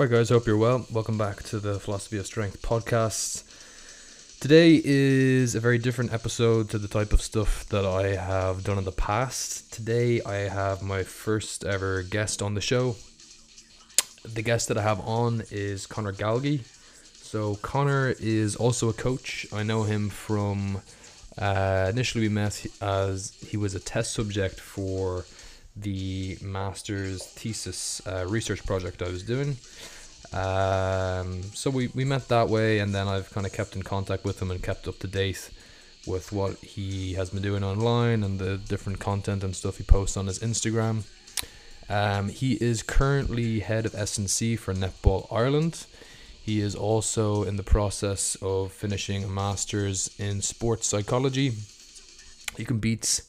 Right, guys, hope you're well. Welcome back to the Philosophy of Strength podcast. Today is a very different episode to the type of stuff that I have done in the past. Today, I have my first ever guest on the show. The guest that I have on is Connor Galgi. So, Connor is also a coach. I know him from uh, initially, we met as he was a test subject for the master's thesis uh, research project I was doing. Um, so we, we met that way, and then I've kind of kept in contact with him and kept up to date with what he has been doing online and the different content and stuff he posts on his Instagram. Um, he is currently head of S&C for Netball Ireland. He is also in the process of finishing a master's in sports psychology. He competes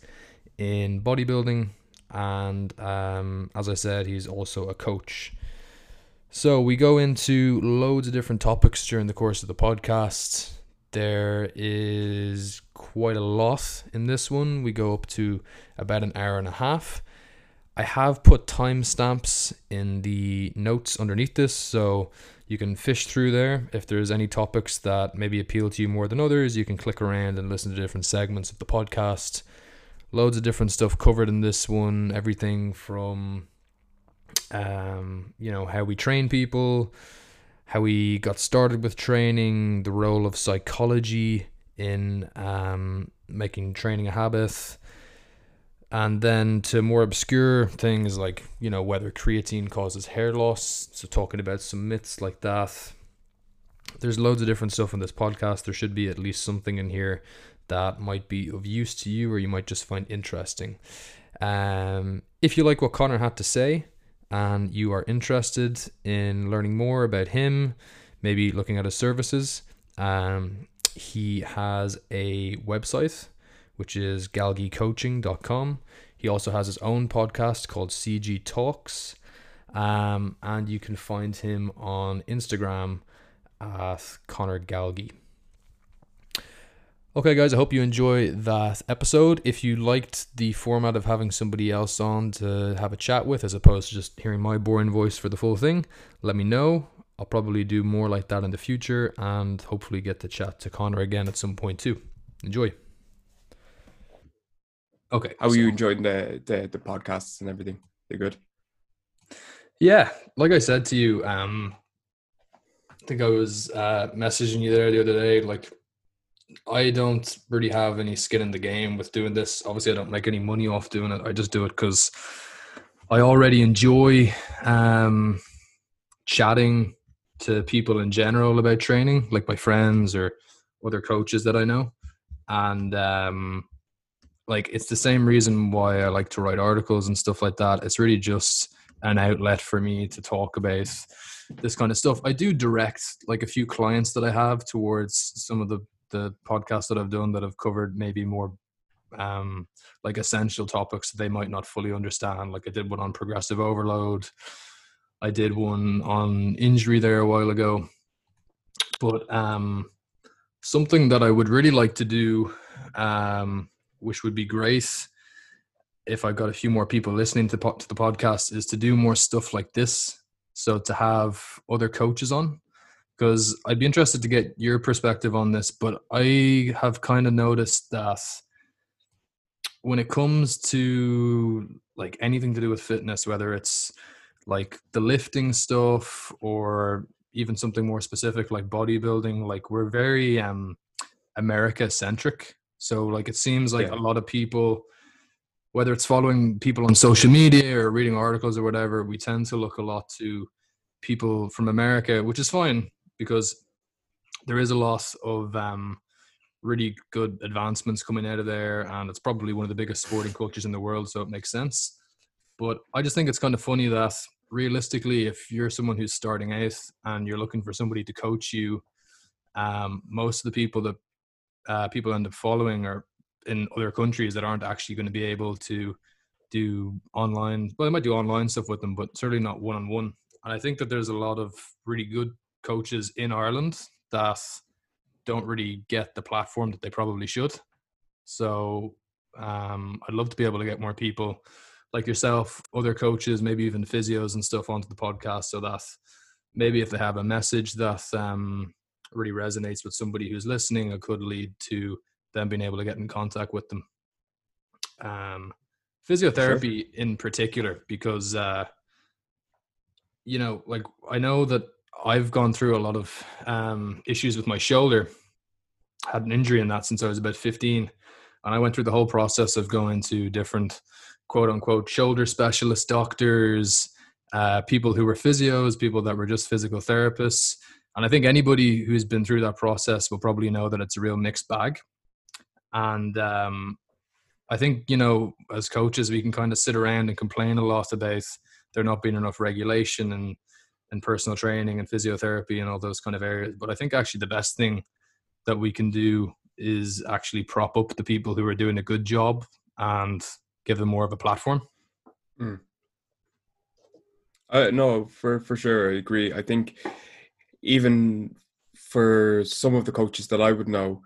in bodybuilding, and um, as I said, he's also a coach. So we go into loads of different topics during the course of the podcast. There is quite a lot in this one. We go up to about an hour and a half. I have put timestamps in the notes underneath this, so you can fish through there. If there's any topics that maybe appeal to you more than others, you can click around and listen to different segments of the podcast. Loads of different stuff covered in this one. Everything from, um, you know, how we train people, how we got started with training, the role of psychology in um, making training a habit and then to more obscure things like you know whether creatine causes hair loss so talking about some myths like that. There's loads of different stuff in this podcast. There should be at least something in here that might be of use to you or you might just find interesting um, if you like what Connor had to say and you are interested in learning more about him maybe looking at his services um, he has a website which is galgicoaching.com. He also has his own podcast called CG Talks. Um, and you can find him on Instagram at Connor Galgi. Okay, guys, I hope you enjoy that episode. If you liked the format of having somebody else on to have a chat with, as opposed to just hearing my boring voice for the full thing, let me know. I'll probably do more like that in the future and hopefully get to chat to Connor again at some point too. Enjoy. Okay. How are you enjoying the, the the podcasts and everything? They're good. Yeah, like I said to you, um, I think I was uh, messaging you there the other day. Like, I don't really have any skin in the game with doing this. Obviously, I don't make any money off doing it. I just do it because I already enjoy um, chatting to people in general about training, like my friends or other coaches that I know, and um, like it's the same reason why I like to write articles and stuff like that. It's really just an outlet for me to talk about this kind of stuff. I do direct like a few clients that I have towards some of the the podcasts that I've done that have covered maybe more um like essential topics that they might not fully understand. Like I did one on progressive overload. I did one on injury there a while ago. But um something that I would really like to do um which would be great if I got a few more people listening to, to the podcast, is to do more stuff like this. So to have other coaches on, because I'd be interested to get your perspective on this. But I have kind of noticed that when it comes to like anything to do with fitness, whether it's like the lifting stuff or even something more specific like bodybuilding, like we're very um America centric so like it seems like yeah. a lot of people, whether it's following people on social media or reading articles or whatever, we tend to look a lot to people from America, which is fine because there is a lot of um, really good advancements coming out of there, and it's probably one of the biggest sporting cultures in the world, so it makes sense. But I just think it's kind of funny that realistically, if you're someone who's starting out and you're looking for somebody to coach you, um, most of the people that uh, people end up following are in other countries that aren't actually going to be able to do online. Well, they might do online stuff with them, but certainly not one on one. And I think that there's a lot of really good coaches in Ireland that don't really get the platform that they probably should. So um, I'd love to be able to get more people like yourself, other coaches, maybe even physios and stuff onto the podcast so that maybe if they have a message that um, really resonates with somebody who's listening, it could lead to them being able to get in contact with them. Um, physiotherapy sure. in particular, because uh, you know, like I know that I've gone through a lot of um, issues with my shoulder. Had an injury in that since I was about 15. And I went through the whole process of going to different quote unquote shoulder specialist doctors, uh, people who were physios, people that were just physical therapists. And I think anybody who's been through that process will probably know that it's a real mixed bag. And um, I think, you know, as coaches, we can kind of sit around and complain a lot about there not being enough regulation and and personal training and physiotherapy and all those kind of areas. But I think actually the best thing that we can do is actually prop up the people who are doing a good job and give them more of a platform. Mm. Uh, no, for for sure, I agree. I think even for some of the coaches that I would know,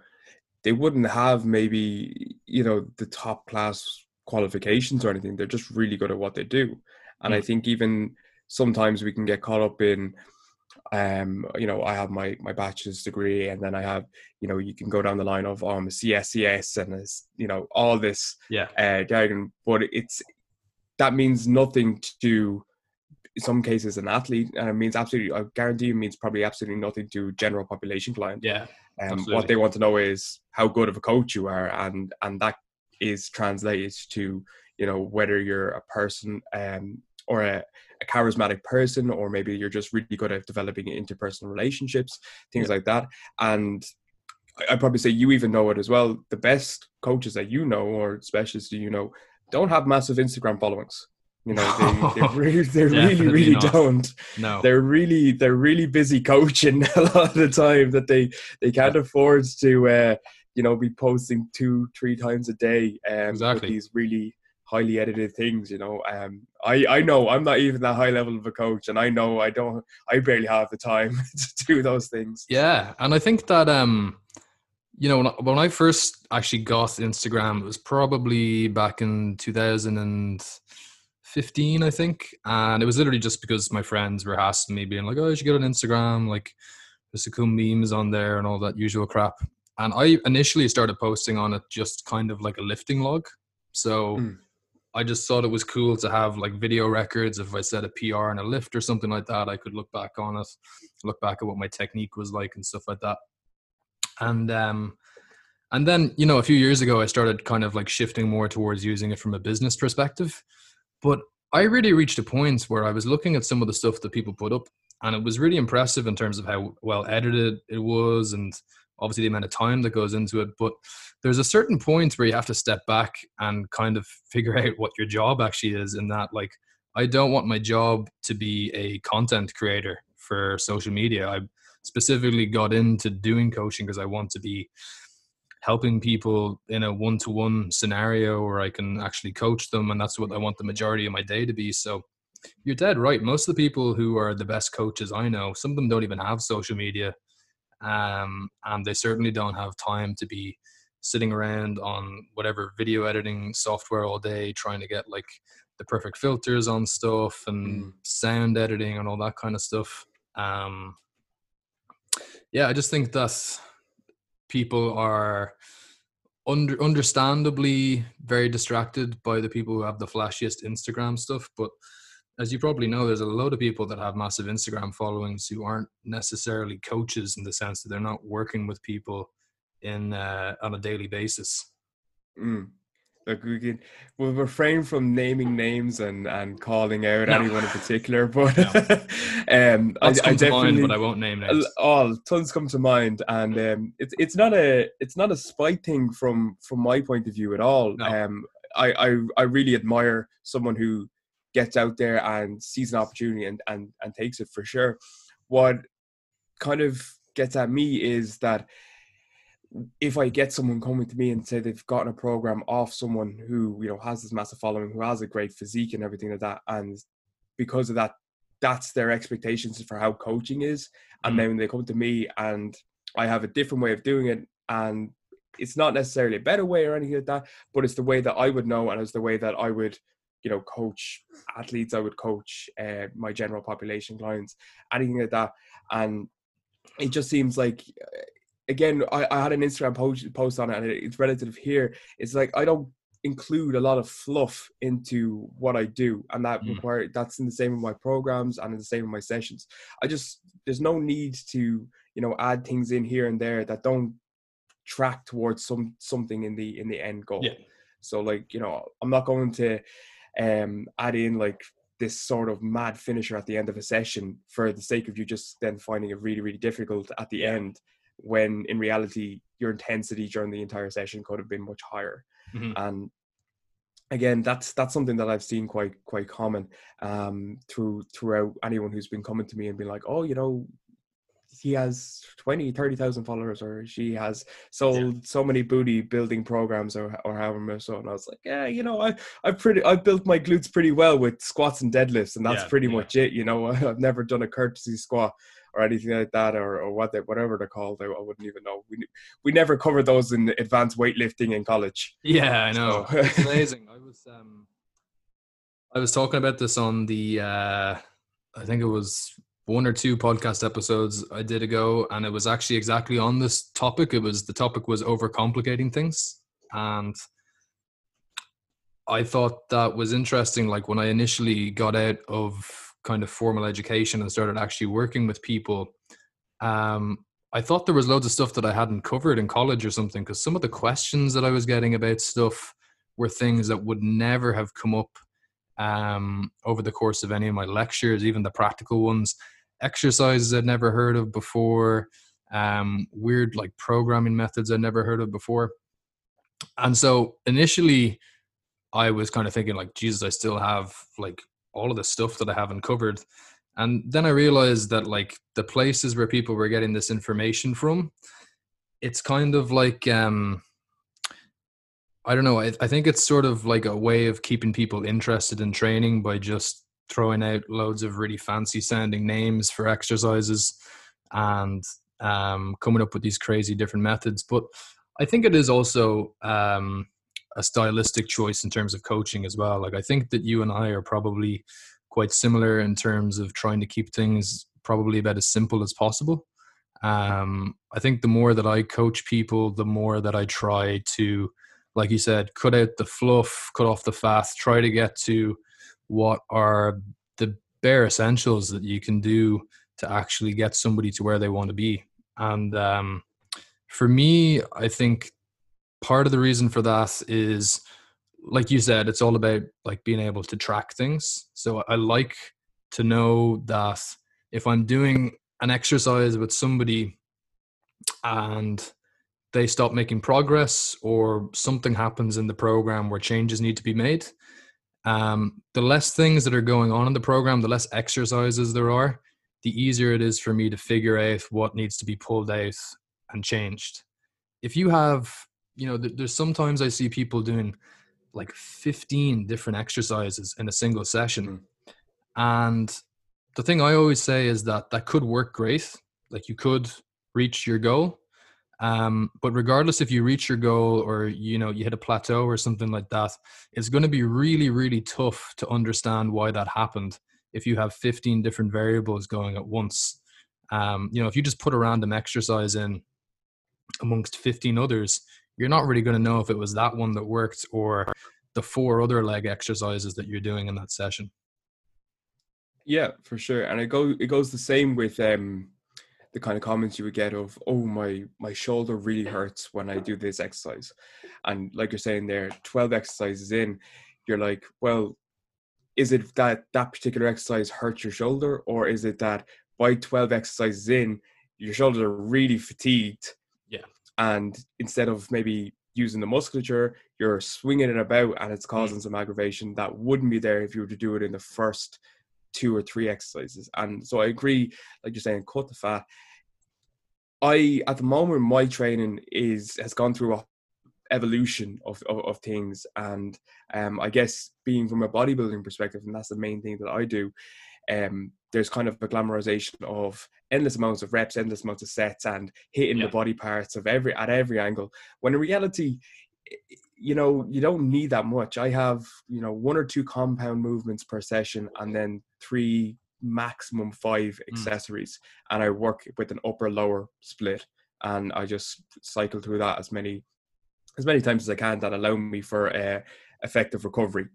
they wouldn't have maybe you know the top class qualifications or anything. They're just really good at what they do, and mm. I think even sometimes we can get caught up in um you know i have my my bachelor's degree and then i have you know you can go down the line of um cscs and it's you know all this yeah. uh jargon but it's that means nothing to in some cases an athlete and it means absolutely i guarantee you means probably absolutely nothing to general population client. Yeah um, what they want to know is how good of a coach you are and and that is translated to you know whether you're a person um or a, a charismatic person, or maybe you're just really good at developing interpersonal relationships, things yeah. like that. And I'd probably say you even know it as well. The best coaches that you know or specialists that you know don't have massive Instagram followings. You know, they, they really, they really, really not. don't. No, they're really, they're really busy coaching a lot of the time that they they can't yeah. afford to, uh, you know, be posting two, three times a day. Um, exactly. these really highly edited things you know um i i know i'm not even that high level of a coach and i know i don't i barely have the time to do those things. Yeah and i think that um you know when I, when I first actually got instagram it was probably back in 2015 i think and it was literally just because my friends were asking me being like oh you should get on instagram like there's some cool memes on there and all that usual crap and i initially started posting on it just kind of like a lifting log so mm I just thought it was cool to have like video records. If I said a PR and a lift or something like that, I could look back on it, look back at what my technique was like and stuff like that. And um, and then you know, a few years ago, I started kind of like shifting more towards using it from a business perspective. But I really reached a point where I was looking at some of the stuff that people put up, and it was really impressive in terms of how well edited it was and obviously the amount of time that goes into it but there's a certain point where you have to step back and kind of figure out what your job actually is in that like i don't want my job to be a content creator for social media. I specifically got into doing coaching because i want to be helping people in a one-to-one scenario where i can actually coach them and that's what i want the majority of my day to be. So you're dead right. Most of the people who are the best coaches i know some of them don't even have social media um, and they certainly don't have time to be sitting around on whatever video editing software all day trying to get like the perfect filters on stuff and mm. sound editing and all that kind of stuff um, yeah i just think that people are under, understandably very distracted by the people who have the flashiest instagram stuff but as you probably know, there's a lot of people that have massive Instagram followings who aren't necessarily coaches in the sense that they're not working with people in uh, on a daily basis. Mm. Look, we can we'll refrain from naming names and and calling out no. anyone in particular, but no. um, I, I definitely, mind, but I won't name names. All tons come to mind, and um, it's it's not a it's not a spite thing from from my point of view at all. No. Um, I, I I really admire someone who gets out there and sees an opportunity and, and, and takes it for sure. What kind of gets at me is that if I get someone coming to me and say they've gotten a program off someone who you know has this massive following, who has a great physique and everything like that, and because of that, that's their expectations for how coaching is, and mm. then when they come to me and I have a different way of doing it, and it's not necessarily a better way or anything like that, but it's the way that I would know and it's the way that I would you know coach athletes i would coach uh, my general population clients anything like that and it just seems like uh, again i, I had an instagram post, post on it and it's relative here it's like i don't include a lot of fluff into what I do, and that mm. require that's in the same with my programs and in the same with my sessions. I just there's no need to you know add things in here and there that don't track towards some something in the in the end goal. Yeah. So like you know I'm not going to um add in like this sort of mad finisher at the end of a session for the sake of you just then finding it really really difficult at the end when in reality your intensity during the entire session could have been much higher mm-hmm. and again that's that's something that i've seen quite quite common um through throughout anyone who's been coming to me and been like oh you know he has 20 30,000 followers or she has sold yeah. so many booty building programs or or however much so and I was like yeah you know I I pretty I built my glutes pretty well with squats and deadlifts and that's yeah, pretty yeah. much it you know I've never done a curtsy squat or anything like that, or, or what they, whatever they're called. I, I, wouldn't even know. We we never covered those in advanced weightlifting in college. Yeah, I know. So. it's amazing. I was um, I was talking about this on the uh, I think it was one or two podcast episodes I did ago, and it was actually exactly on this topic. It was the topic was overcomplicating things, and I thought that was interesting. Like when I initially got out of kind of formal education and started actually working with people, um, I thought there was loads of stuff that I hadn't covered in college or something because some of the questions that I was getting about stuff were things that would never have come up um, over the course of any of my lectures, even the practical ones. Exercises I'd never heard of before, um, weird like programming methods I'd never heard of before. And so initially, I was kind of thinking like, Jesus, I still have like all of the stuff that I haven't covered. And then I realized that like the places where people were getting this information from, it's kind of like um I don't know, I, I think it's sort of like a way of keeping people interested in training by just throwing out loads of really fancy sounding names for exercises and um, coming up with these crazy different methods. But I think it is also um, a stylistic choice in terms of coaching as well. Like I think that you and I are probably quite similar in terms of trying to keep things probably about as simple as possible. Um, I think the more that I coach people, the more that I try to, like you said, cut out the fluff, cut off the fat, try to get to what are the bare essentials that you can do to actually get somebody to where they want to be. And um, for me, I think part of the reason for that is like you said it's all about like being able to track things so i like to know that if i'm doing an exercise with somebody and they stop making progress or something happens in the program where changes need to be made um, the less things that are going on in the program the less exercises there are the easier it is for me to figure out what needs to be pulled out and changed if you have you know, there's sometimes I see people doing like 15 different exercises in a single session. Mm. And the thing I always say is that that could work great. Like you could reach your goal. Um, but regardless if you reach your goal or you know you hit a plateau or something like that, it's going to be really really tough to understand why that happened if you have 15 different variables going at once. Um, you know, if you just put a random exercise in amongst 15 others, you're not really going to know if it was that one that worked or the four other leg exercises that you're doing in that session. Yeah, for sure. And it go it goes the same with um the kind of comments you would get of, oh my my shoulder really hurts when I do this exercise. And like you're saying there, 12 exercises in, you're like, well, is it that that particular exercise hurts your shoulder, or is it that by 12 exercises in, your shoulders are really fatigued Yeah. and instead of maybe using the musculature, you're swinging it about and it's causing mm. some aggravation that wouldn't be there if you were to do it in the first two or three exercises. And so I agree, like you're saying, cut the fat. I at the moment my training is has gone through a evolution of, of, of things and um, I guess being from a bodybuilding perspective and that's the main thing that I do um, there's kind of a glamorization of endless amounts of reps, endless amounts of sets, and hitting yeah. the body parts of every at every angle. When in reality, you know, you don't need that much. I have, you know, one or two compound movements per session and then three, maximum five hmm. accessories. Mm. And I work with an upper lower split. And I just cycle through that as many as many times as I can that allow me for uh, effective recovery.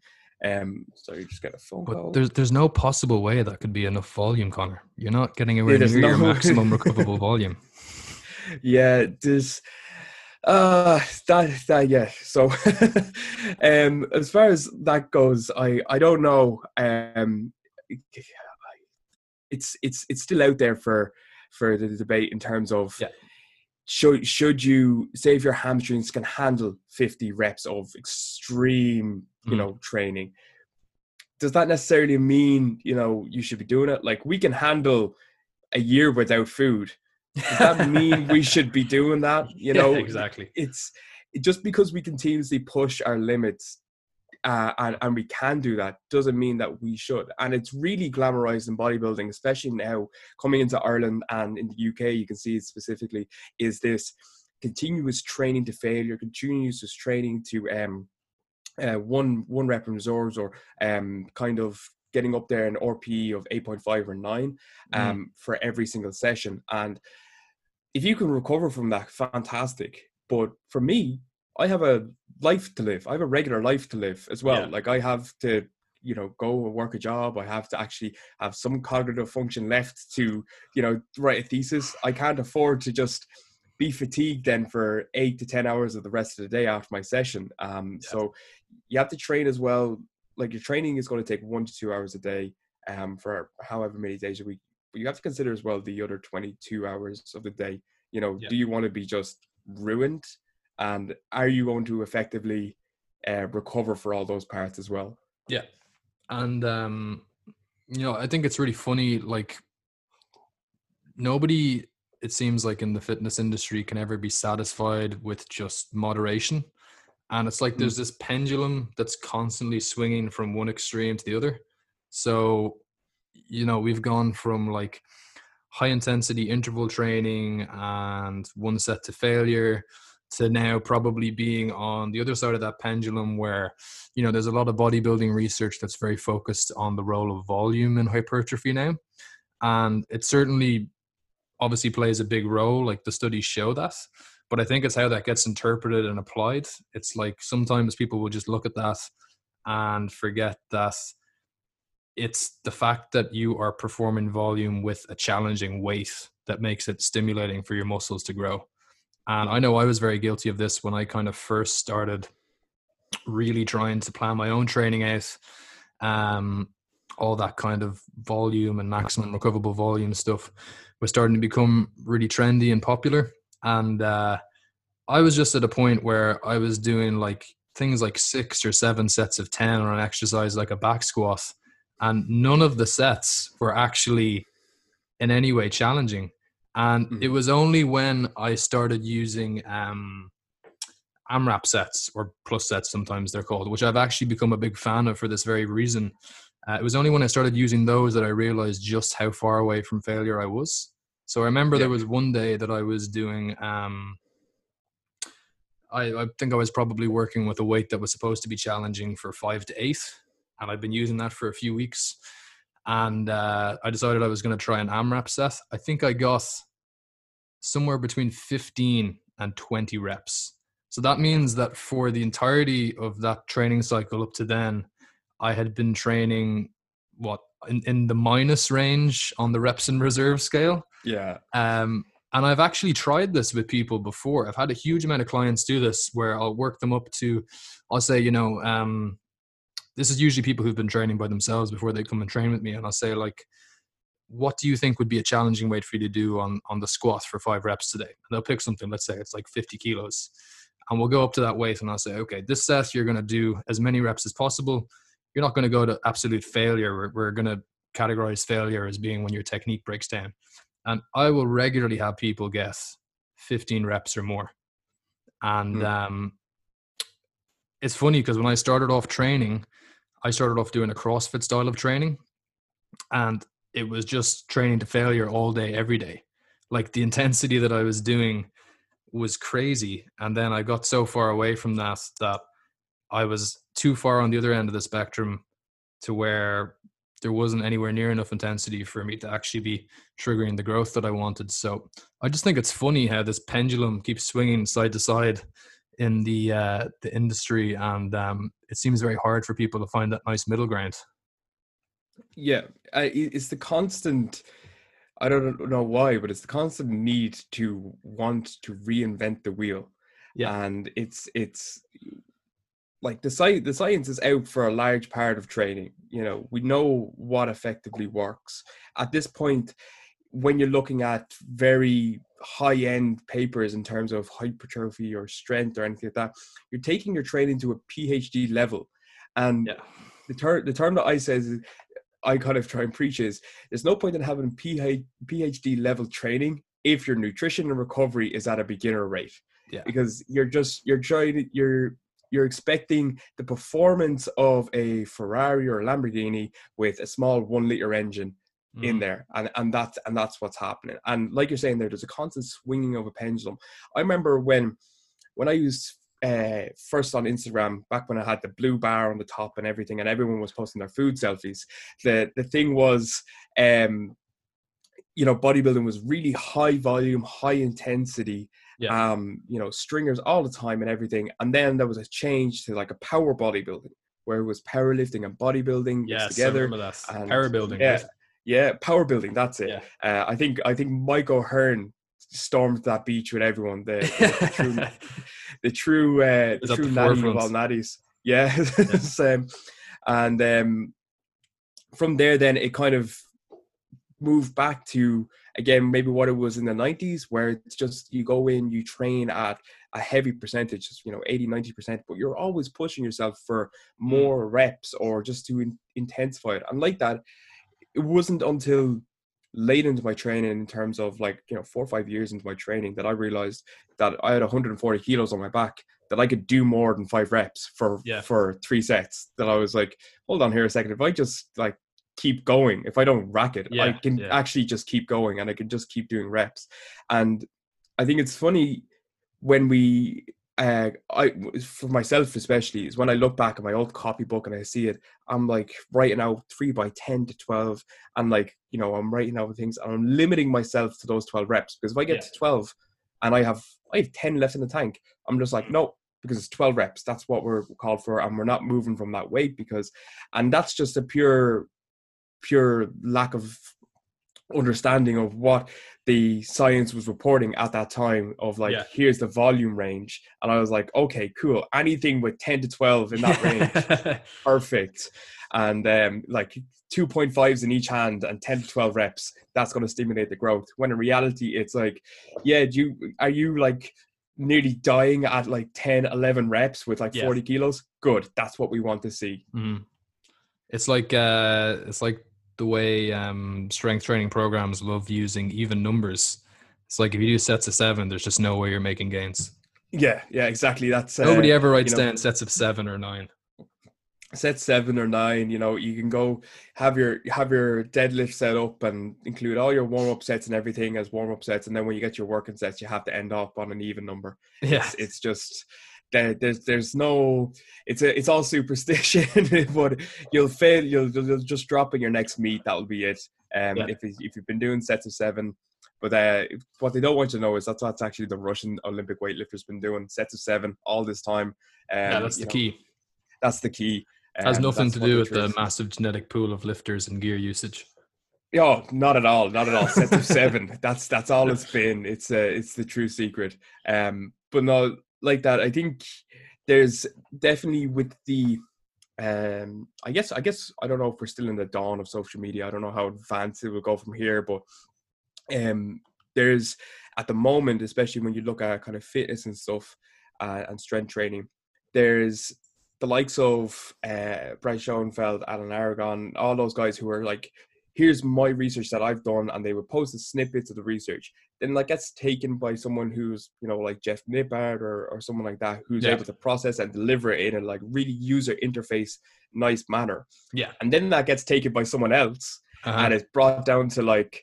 Um, so you just get a phone but call. There's there's no possible way that could be enough volume, Connor. You're not getting anywhere yeah, near no... your maximum recoverable volume. Yeah, there's uh that that yeah so um as far as that goes i i don't know um it's it's it's still out there for for the debate in terms of yeah. should should you say if your hamstrings can handle 50 reps of extreme you mm. know training does that necessarily mean you know you should be doing it like we can handle a year without food does that mean we should be doing that? You know, yeah, exactly. It's just because we continuously push our limits uh, and, and we can do that doesn't mean that we should. And it's really glamorized in bodybuilding, especially now coming into Ireland and in the UK, you can see it specifically, is this continuous training to failure, continuous training to um, uh, one one rep in reserves or um, kind of getting up there an RPE of 8.5 or 9 mm. um, mm. for every single session. And if you can recover from that, fantastic. But for me, I have a life to live. I have a regular life to live as well. Yeah. Like I have to, you know, go and work a job. I have to actually have some cognitive function left to, you know, write a thesis. I can't afford to just be fatigued then for eight to ten hours of the rest of the day after my session. Um, yeah. So you have to train as well like your training is going to take one to two hours a day um, for however many days a week. But you have to consider as well the other 22 hours of the day. You know, yeah. do you want to be just ruined? And are you going to effectively uh, recover for all those parts as well? Yeah. And, um, you know, I think it's really funny. Like, nobody, it seems like in the fitness industry, can ever be satisfied with just moderation and it's like there's mm. this pendulum that's constantly swinging from one extreme to the other so you know we've gone from like high intensity interval training and one set to failure to now probably being on the other side of that pendulum where you know there's a lot of bodybuilding research that's very focused on the role of volume in hypertrophy now and it certainly obviously plays a big role like the studies show that but I think it's how that gets interpreted and applied. It's like sometimes people will just look at that and forget that it's the fact that you are performing volume with a challenging weight that makes it stimulating for your muscles to grow. And I know I was very guilty of this when I kind of first started really trying to plan my own training out. Um, all that kind of volume and maximum recoverable volume stuff was starting to become really trendy and popular and uh, I was just at a point where I was doing like things like six or seven sets of 10 on an exercise like a back squat, and none of the sets were actually in any way challenging. And mm-hmm. it was only when I started using um, AMRAP sets or plus sets, sometimes they're called, which I've actually become a big fan of for this very reason. Uh, it was only when I started using those that I realized just how far away from failure I was. So I remember yeah. there was one day that I was doing. Um, I, I think I was probably working with a weight that was supposed to be challenging for five to eight, and I've been using that for a few weeks. And uh, I decided I was going to try an AMRAP set. I think I got somewhere between 15 and 20 reps. So that means that for the entirety of that training cycle up to then, I had been training what in, in the minus range on the reps and reserve scale. Yeah. Um, and I've actually tried this with people before. I've had a huge amount of clients do this where I'll work them up to, I'll say, you know, um, this is usually people who've been training by themselves before they come and train with me. And I'll say, like, what do you think would be a challenging weight for you to do on, on the squat for five reps today? And they'll pick something, let's say it's like 50 kilos. And we'll go up to that weight and I'll say, okay, this set, you're going to do as many reps as possible you're not going to go to absolute failure. We're, we're going to categorize failure as being when your technique breaks down. And I will regularly have people guess 15 reps or more. And mm. um, it's funny because when I started off training, I started off doing a CrossFit style of training. And it was just training to failure all day, every day. Like the intensity that I was doing was crazy. And then I got so far away from that that I was too far on the other end of the spectrum to where there wasn't anywhere near enough intensity for me to actually be triggering the growth that I wanted. So I just think it's funny how this pendulum keeps swinging side to side in the uh, the industry, and um, it seems very hard for people to find that nice middle ground. Yeah, it's the constant. I don't know why, but it's the constant need to want to reinvent the wheel. Yeah, and it's it's like the science the science is out for a large part of training you know we know what effectively works at this point when you're looking at very high end papers in terms of hypertrophy or strength or anything like that you're taking your training to a phd level and yeah. the term the term that i says i kind of try and preach is there's no point in having phd level training if your nutrition and recovery is at a beginner rate yeah. because you're just you're trying you're you're expecting the performance of a Ferrari or a Lamborghini with a small one liter engine mm. in there, and and that's and that's what's happening. And like you're saying, there, there's a constant swinging of a pendulum. I remember when when I used uh, first on Instagram back when I had the blue bar on the top and everything, and everyone was posting their food selfies. The the thing was, um, you know, bodybuilding was really high volume, high intensity, yeah. um, you know, stringers all the time and everything. And then there was a change to like a power bodybuilding where it was powerlifting and bodybuilding yes, together. Power building. Yeah, yeah, power building. That's it. Yeah. Uh, I think I think Mike O'Hearn stormed that beach with everyone. The, the true, the true, uh, the true natty of all natties. Yeah, yeah. um, and um, from there, then it kind of moved back to again maybe what it was in the 90s where it's just you go in you train at a heavy percentage you know 80 90% but you're always pushing yourself for mm. more reps or just to in, intensify it and like that it wasn't until late into my training in terms of like you know four or five years into my training that i realized that i had 140 kilos on my back that i could do more than five reps for yeah. for three sets that i was like hold on here a second if i just like keep going. If I don't rack it, yeah, I can yeah. actually just keep going and I can just keep doing reps. And I think it's funny when we uh, I for myself especially is when I look back at my old copybook and I see it, I'm like writing out three by ten to twelve, and like you know I'm writing out things and I'm limiting myself to those twelve reps because if I get yeah. to twelve and I have I have ten left in the tank, I'm just like no because it's twelve reps. That's what we're called for, and we're not moving from that weight because, and that's just a pure pure lack of understanding of what the science was reporting at that time of like yeah. here's the volume range. And i was like okay cool. Anything with 10 to 12 in that range. Perfect. And um like 2.5s in each hand and 10 to 12 reps that's going to stimulate the growth. When in reality it's like yeah do you are you like nearly dying at like 10 11 reps with like yeah. 40 kilos? Good. That's what we want to see. Mm. it's like uh it's like the way um, strength training programs love using even numbers. It's like if you do sets of seven, there's just no way you're making gains. Yeah, yeah, exactly. That's uh, nobody ever writes you know, down sets of seven or nine. Set seven or nine, you know, you can go have your have your deadlift set up and include all your warm up sets and everything as warm up sets, and then when you get your working sets, you have to end up on an even number. Yeah, it's, it's just there's there's no it's a it's all superstition but you'll fail you'll, you'll just drop in your next meet that'll be it um yeah. if, if you've been doing sets of seven but uh, what they don't want you to know is that's what's actually the Russian Olympic weightlifters been doing sets of seven all this time. Um, yeah, that's the know, key. That's the key. Um, has nothing to do with the massive genetic pool of lifters and gear usage. Oh, not at all, not at all. Sets of seven. That's that's all it's been. It's uh, it's the true secret. Um, but no, like that. I think there's definitely with the um I guess I guess I don't know if we're still in the dawn of social media. I don't know how advanced it will go from here, but um there's at the moment, especially when you look at kind of fitness and stuff uh, and strength training, there's the likes of uh, Brad Schoenfeld, Alan Aragon, all those guys who are like here's my research that I've done, and they would post the snippets of the research. Then like gets taken by someone who's you know like Jeff Nippard or, or someone like that who's yeah. able to process and deliver it in a like really user interface nice manner. Yeah, and then that gets taken by someone else, uh-huh. and it's brought down to like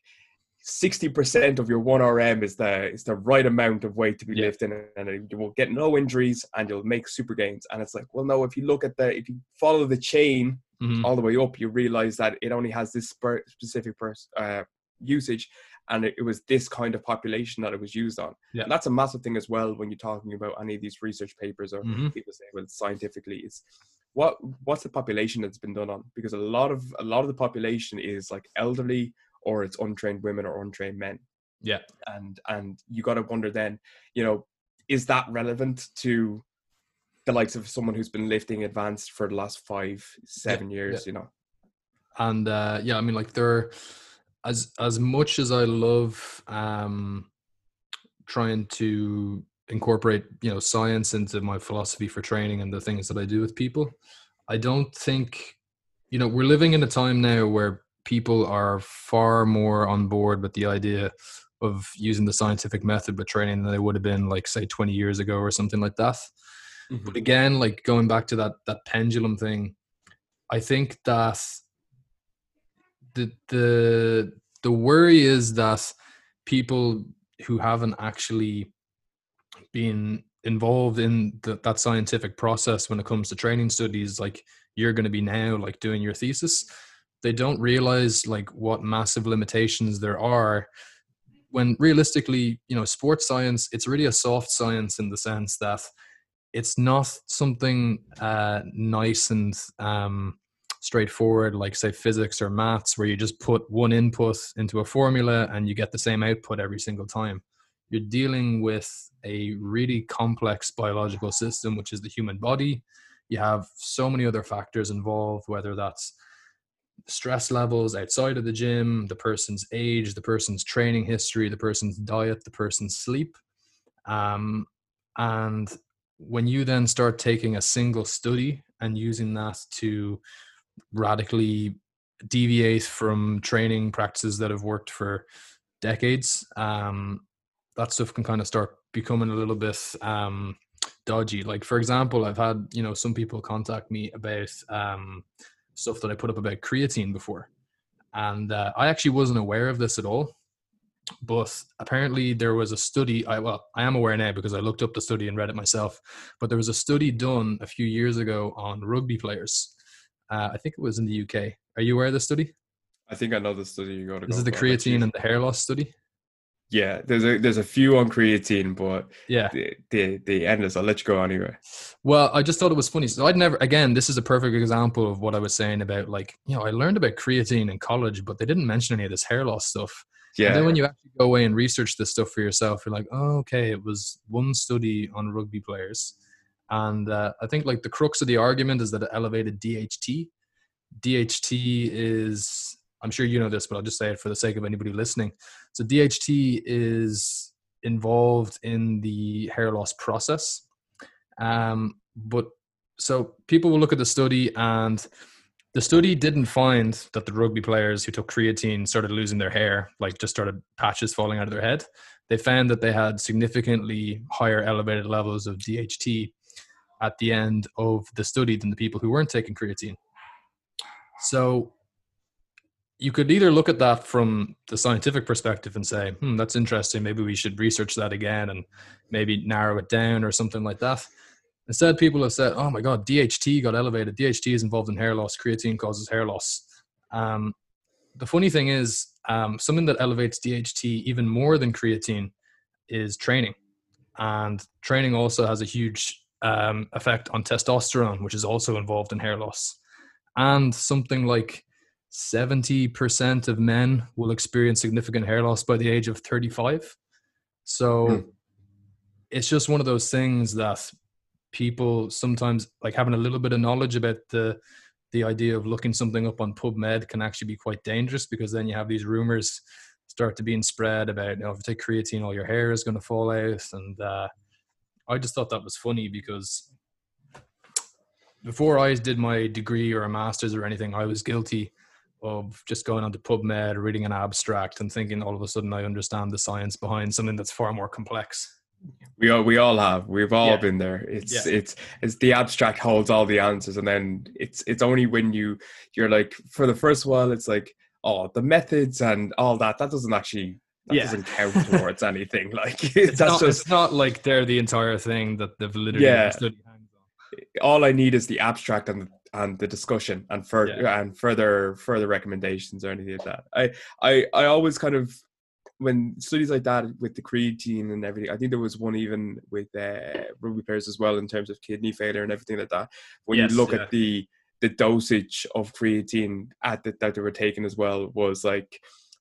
60% of your 1RM is the is the right amount of weight to be Yeah. lifting and you will get no injuries and you'll make super gains and it's like well no if you look at the if you follow the chain Mhm. all the way up you realize that it only has this specific pers- uh, usage and it, it was this kind of population that it was used on Yeah. and that's a massive thing as well when you're talking about any of these research papers or Mhm. people say well scientifically it's what what's the population that's been done on because a lot of a lot of the population is like elderly or it's untrained women or untrained men Yeah. and and you got to wonder then you know is that relevant to the likes of someone who's been lifting advanced for the last five seven years you know and uh yeah i mean like there as as much as i love um trying to incorporate you know science into my philosophy for training and the things that i do with people i don't think you know we're living in a time now where people are far more on board with the idea of using the scientific method with training than they would have been like say 20 years ago or something like that. But again like going back to that that pendulum thing i think that the the the worry is that people who haven't actually been involved in the, that scientific process when it comes to training studies like you're going to be now like doing your thesis they don't realize like what massive limitations there are when realistically you know sports science it's really a soft science in the sense that it's not something uh, nice and um, straightforward like say physics or maths where you just put one input into a formula and you get the same output every single time. You're dealing with a really complex biological system which is the human body. You have so many other factors involved whether that's stress levels outside of the gym the person's age the person's training history the person's diet the person's sleep. Um, and when you then start taking a single study and using that to radically deviate from training practices that have worked for decades. Um, that stuff can kind of start becoming a little bit um, dodgy. Like for example i've had you know some people contact me about um, stuff that i put up about creatine before. And uh, i actually wasn't aware of this at all but apparently there was a study i well i am aware now because i looked up the study and read it myself but there was a study done a few years ago on rugby players uh, i think it was in the uk are you aware of the study i think i know the study you got to this go is the for, creatine and the hair loss study yeah there's a there's a few on creatine but yeah the the, the endless i'll let you go anyway Well, I just thought it was funny. So I'd never, again, this is a perfect example of what I was saying about like, you know, I learned about creatine in college, but they didn't mention any of this hair loss stuff. yeah And then when you actually go away and research this stuff for yourself, you're like, oh, okay, it was one study on rugby players. And uh, I think like the crux of the argument is that it elevated DHT. DHT is, I'm sure you know this, but I'll just say it for the sake of anybody listening. So DHT is involved in the hair loss process. Um, but so people will look at the study and the study didn't find that the rugby players who took creatine started losing their hair, like just started patches falling out of their head. They found that they had significantly higher elevated levels of DHT at the end of the study than the people who weren't taking creatine. So you could either look at that from the scientific perspective and say, hmm, that's interesting. Maybe we should research that again and maybe narrow it down or something like that. Instead, people have said, oh my God, DHT got elevated. DHT is involved in hair loss. Creatine causes hair loss. Um, the funny thing is, um, something that elevates DHT even more than creatine is training. And training also has a huge um, effect on testosterone, which is also involved in hair loss. And something like 70% of men will experience significant hair loss by the age of 35. So Hmm. it's just one of those things that people sometimes like having a little bit of knowledge about the the idea of looking something up on PubMed can actually be quite dangerous because then you have these rumors start to being spread about you know if you take creatine all your hair is going to fall out and uh, I just thought that was funny because before I did my degree or a master's or anything I was guilty of just going onto PubMed reading an abstract and thinking all of a sudden I understand the science behind something that's far more complex we all we all have we've all Yeah. been there it's Yeah. it's it's the abstract holds all the answers and then it's it's only when you you're like for the first while it's like oh, the methods and all that, that doesn't actually that Yeah. doesn't count towards anything. Like It's that's not, just it's not like they're the entire thing that the validity Yeah. of the study hangs on. all I need is the abstract and and the discussion and further and further further recommendations or anything like that. I I I always kind of when studies like that with the creatine and everything. I think there was one even with uh, rugby players as well in terms of kidney failure and everything like that. When Yes, you look yeah. at the the dosage of creatine at the, that they were taking as well was like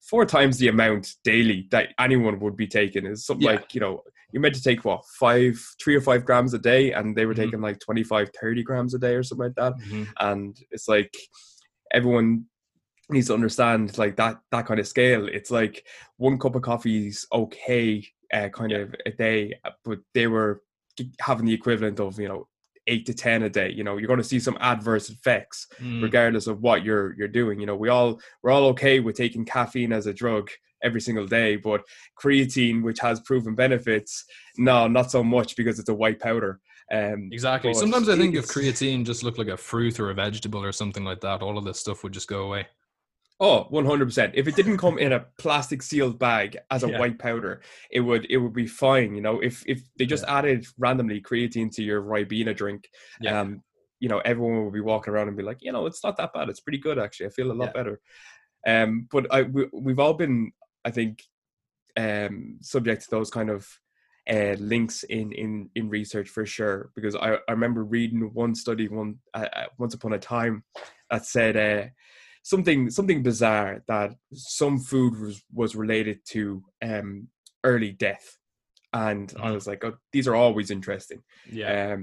four times the amount daily that anyone would be taking is something Yeah. like you know you're meant to take what five three or five grams a day and they were Mhm. taking like 25 30 grams a day or something like that Mhm. and it's like everyone needs to understand like that that kind of scale it's like one cup of coffee is okay uh, kind Yeah. of a day but they were having the equivalent of you know eight to ten a day you know you're going to see some adverse effects Mm. regardless of what you're you're doing you know we all we're all okay with taking caffeine as a drug every single day but creatine which has proven benefits no not so much because it's a white powder um Exactly. Sometimes I think if creatine just looked like a fruit or a vegetable or something like that, all of this stuff would just go away. Oh, 100%. If it didn't come in a plastic sealed bag as a Yeah. white powder, it would it would be fine, you know. If if they just added randomly creatine to your Ribena drink, Yeah. um you know, everyone would be walking around and be like, you know, it's not that bad. It's pretty good actually. I feel a lot Yeah. better. Um but I we, we've all been I think um subject to those kind of uh, links in in in research for sure because I, I remember reading one study one uh, uh, once upon a time that said uh, something something bizarre that some food was was related to um early death. And I Mhm. was like oh, these are always interesting. Yeah. um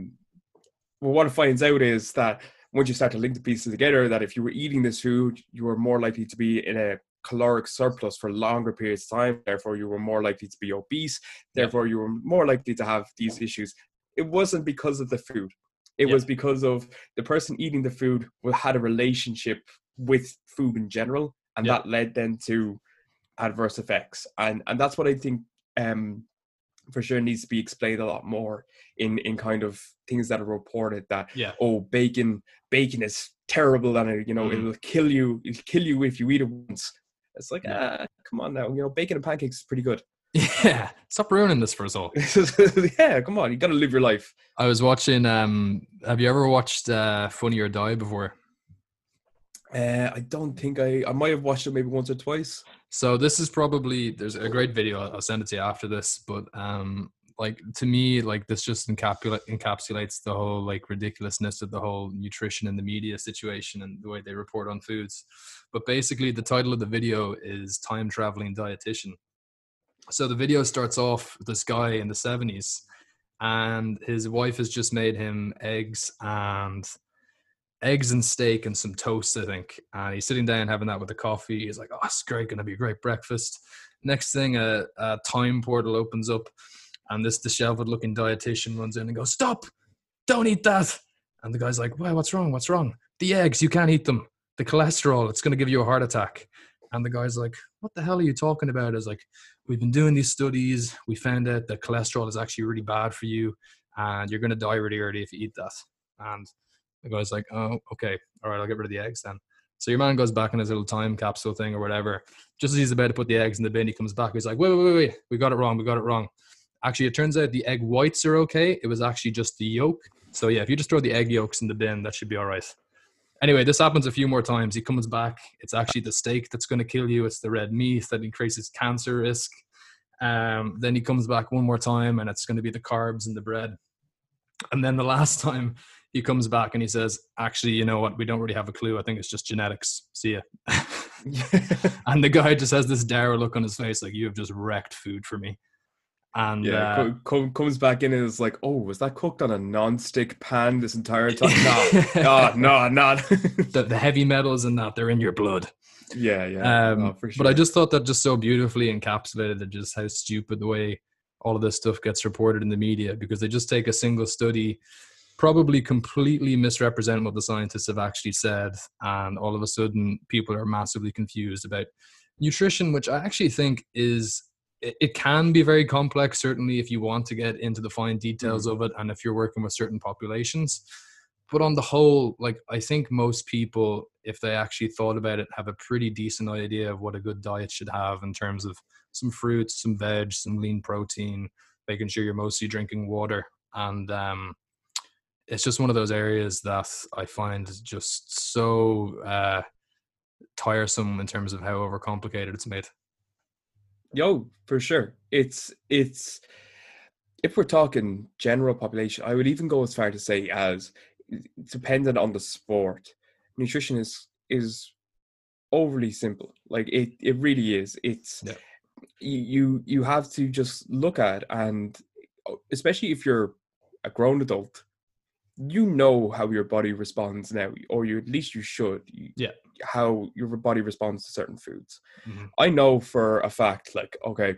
well what it finds out is that once you start to link the pieces together that if you were eating this food you were more likely to be in a caloric surplus for longer periods of time. Therefore you were more likely to be obese. Therefore you were more likely to have these issues. It wasn't because of the food. It Yeah. was because of the person eating the food had a relationship with food in general and Yeah. that led then to adverse effects and and that's what i think um for sure needs to be explained a lot more in in kind of things that are reported that Yeah. oh bacon bacon is terrible and it, you know Mm. it'll kill you it'll kill you if you eat it once it's like Yeah. ah come on now you know bacon and pancakes is pretty good Yeah. Stop ruining this for us all. yeah come on you gotta live your life I was watching. Um, have you ever watched uh, Funny or Die before? Uh, i don't think i i might have watched it maybe once or twice So this is probably there's a great video. I'll- send it to you after this. But um, like to me, like this just encapsulate encapsulates the whole like ridiculousness of the whole nutrition and the media situation and the way they report on foods. But basically, the title of the video is "Time Traveling Dietitian." So the video starts off this guy in the seventies, and his wife has just made him eggs and eggs and steak and some toast, I think. And he's sitting down having that with a coffee. He's like, "Oh, it's great, gonna be a great breakfast." Next thing, a, a time portal opens up, and this disheveled-looking dietitian runs in and goes, "Stop! Don't eat that!" And the guy's like, "Why? What's wrong? What's wrong? The eggs, you can't eat them. The cholesterol, it's gonna give you a heart attack." And the guy's like, "What the hell are you talking about?" Is like, "We've been doing these studies. We found out that cholesterol is actually really bad for you, and you're gonna die really early if you eat that." And the guy's like, oh, okay, all right, I'll get rid of the eggs then. So your man goes back in his little time capsule thing or whatever. Just as he's about to put the eggs in the bin, he comes back. He's like, wait, wait, wait, wait, we got it wrong. We got it wrong. Actually, it turns out the egg whites are okay. It was actually just the yolk. So yeah, if you just throw the egg yolks in the bin, that should be all right. Anyway, this happens a few more times. He comes back. It's actually the steak that's going to kill you. It's the red meat that increases cancer risk. Um, then he comes back one more time, and it's going to be the carbs and the bread. And then the last time he comes back and he says, "Actually, you know what? We don't really have a clue. I think it's just genetics. See ya." and the guy just has this dour look on his face, like you have just wrecked food for me. And yeah uh, co- co- comes back in and is like oh was that cooked on a non-stick pan this entire time no no no no the, the heavy metals and that they're in your blood. yeah yeah Um, no, for sure. But I just thought that just so beautifully encapsulated that just how stupid the way all of this stuff gets reported in the media because they just take a single study, probably completely misrepresent what the scientists have actually said, and all of a sudden people are massively confused about nutrition, which I actually think is it, can be very complex certainly if you want to get into the fine details of it and if you're working with certain populations. But on the whole, like I think most people, if they actually thought about it, have a pretty decent idea of what a good diet should have in terms of some fruits, some veg, some lean protein, making sure you're mostly drinking water, and um, it's just one of those areas that I find just so uh, tiresome in terms of how overcomplicated it's made. Yo, for sure. It's it's if we're talking general population, I would even go as far to say as dependent on the sport. Nutrition is is overly simple. Like it it really is. It's yeah. you you have to just look at and especially if you're a grown adult you know how your body responds now, or you at least you should. Yeah. How your body responds to certain foods. Mm-hmm. I know for a fact, like, okay,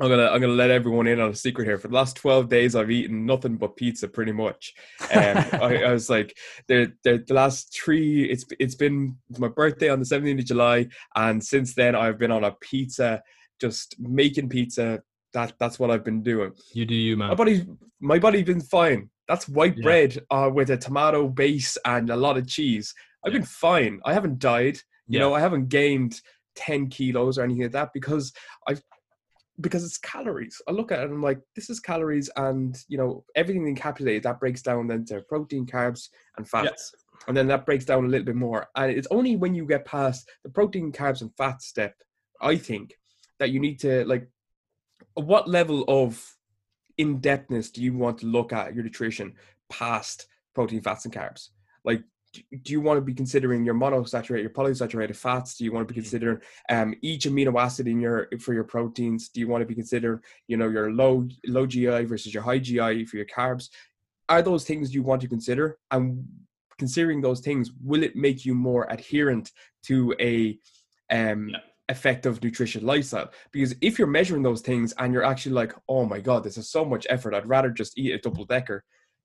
I'm gonna I'm gonna let everyone in on a secret here. For the last twelve days, I've eaten nothing but pizza, pretty much. Um, I, I, was like, the, the the last three. It's it's been my birthday on the 17th of July, and since then I've been on a pizza, just making pizza. That that's what I've been doing. You do you, man. My body my body's been fine. That's white yeah. bread uh, with a tomato base and a lot of cheese. I've yeah. been fine. I haven't died. You yeah. know, I haven't gained 10 kilos or anything like that because I've because it's calories. I look at it and I'm like, this is calories and you know, everything encapsulated that breaks down then to protein, carbs, and fats. And then that breaks down a little bit more. And it's only when you get past the protein, carbs, and fat step, I think, that you need to like what level of in depthness do you want to look at your nutrition past protein, fats, and carbs? Like, do you want to be considering your monosaturated, your polysaturated fats? Do you want to be mm-hmm. considering um, each amino acid in your for your proteins? Do you want to be considering, you know, your low low GI versus your high GI for your carbs? Are those things you want to consider? And considering those things, will it make you more adherent to a um, yeah effective nutrition lifestyle. Because if you're measuring those things and you're actually like, oh my God, this is so much effort, I'd rather just eat a double decker,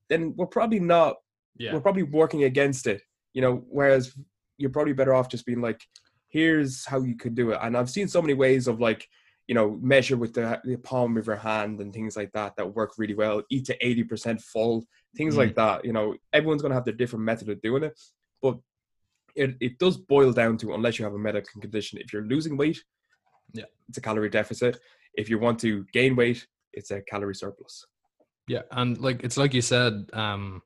then we're probably not, yeah. we're probably working against it, you know, whereas you're probably better off just being like, here's how you could do it. And I've seen so many ways of like, you know, measure with the, the palm of your hand and things like that that work really well. Eat to 80% full, things mm. like that. You know, everyone's going to have their different method of doing it. But it, it does boil down to unless you have a medical condition if you're losing weight yeah. it's a calorie deficit. If you want to gain weight it's a calorie surplus. Yeah and like it's like you said um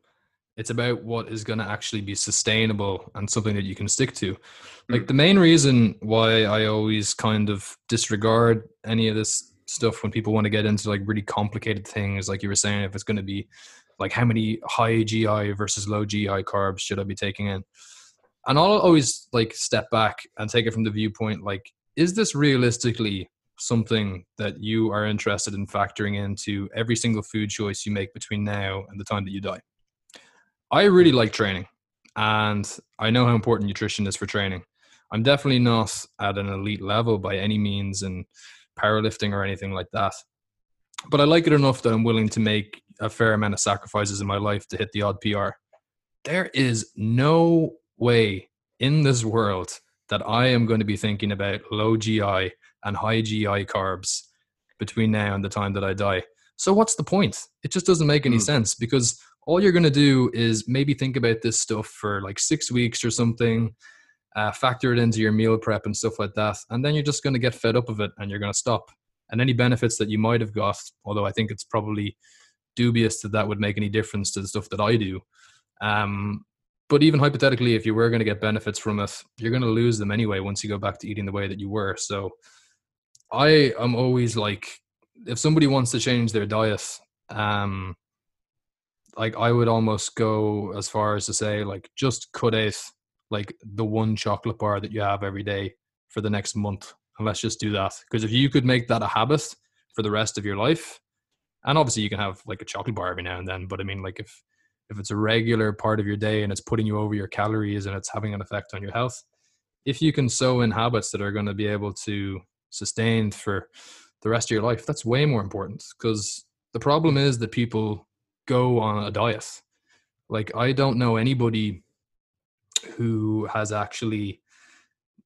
it's about what is going to actually be sustainable and something that you can stick to. Like mm. the main reason why i always kind of disregard any of this stuff when people want to get into like really complicated things like you were saying if it's going to be like how many high gi versus low gi carbs should i be taking in and I'll always like step back and take it from the viewpoint like, is this realistically something that you are interested in factoring into every single food choice you make between now and the time that you die? I really like training and I know how important nutrition is for training. I'm definitely not at an elite level by any means in powerlifting or anything like that. But I like it enough that I'm willing to make a fair amount of sacrifices in my life to hit the odd PR. There is no way in this world that I am going to be thinking about low GI and high GI carbs between now and the time that I die. So what's the point? It just doesn't make any mm. sense because all you're going to do is maybe think about this stuff for like six weeks or something, uh, factor it into your meal prep and stuff like that, and then you're just going to get fed up of it and you're going to stop. And any benefits that you might have got, although I think it's probably dubious that that would make any difference to the stuff that I do, um, but even hypothetically, if you were going to get benefits from it, you're going to lose them anyway once you go back to eating the way that you were. So I am always like, if somebody wants to change their diet, um, like I would almost go as far as to say, like, just cut out like the one chocolate bar that you have every day for the next month. And let's just do that. Because if you could make that a habit for the rest of your life, and obviously you can have like a chocolate bar every now and then, but I mean, like, if if it's a regular part of your day and it's putting you over your calories and it's having an effect on your health, if you can sow in habits that are going to be able to sustain for the rest of your life, that's way more important. Because the problem is that people go on a diet. Like, I don't know anybody who has actually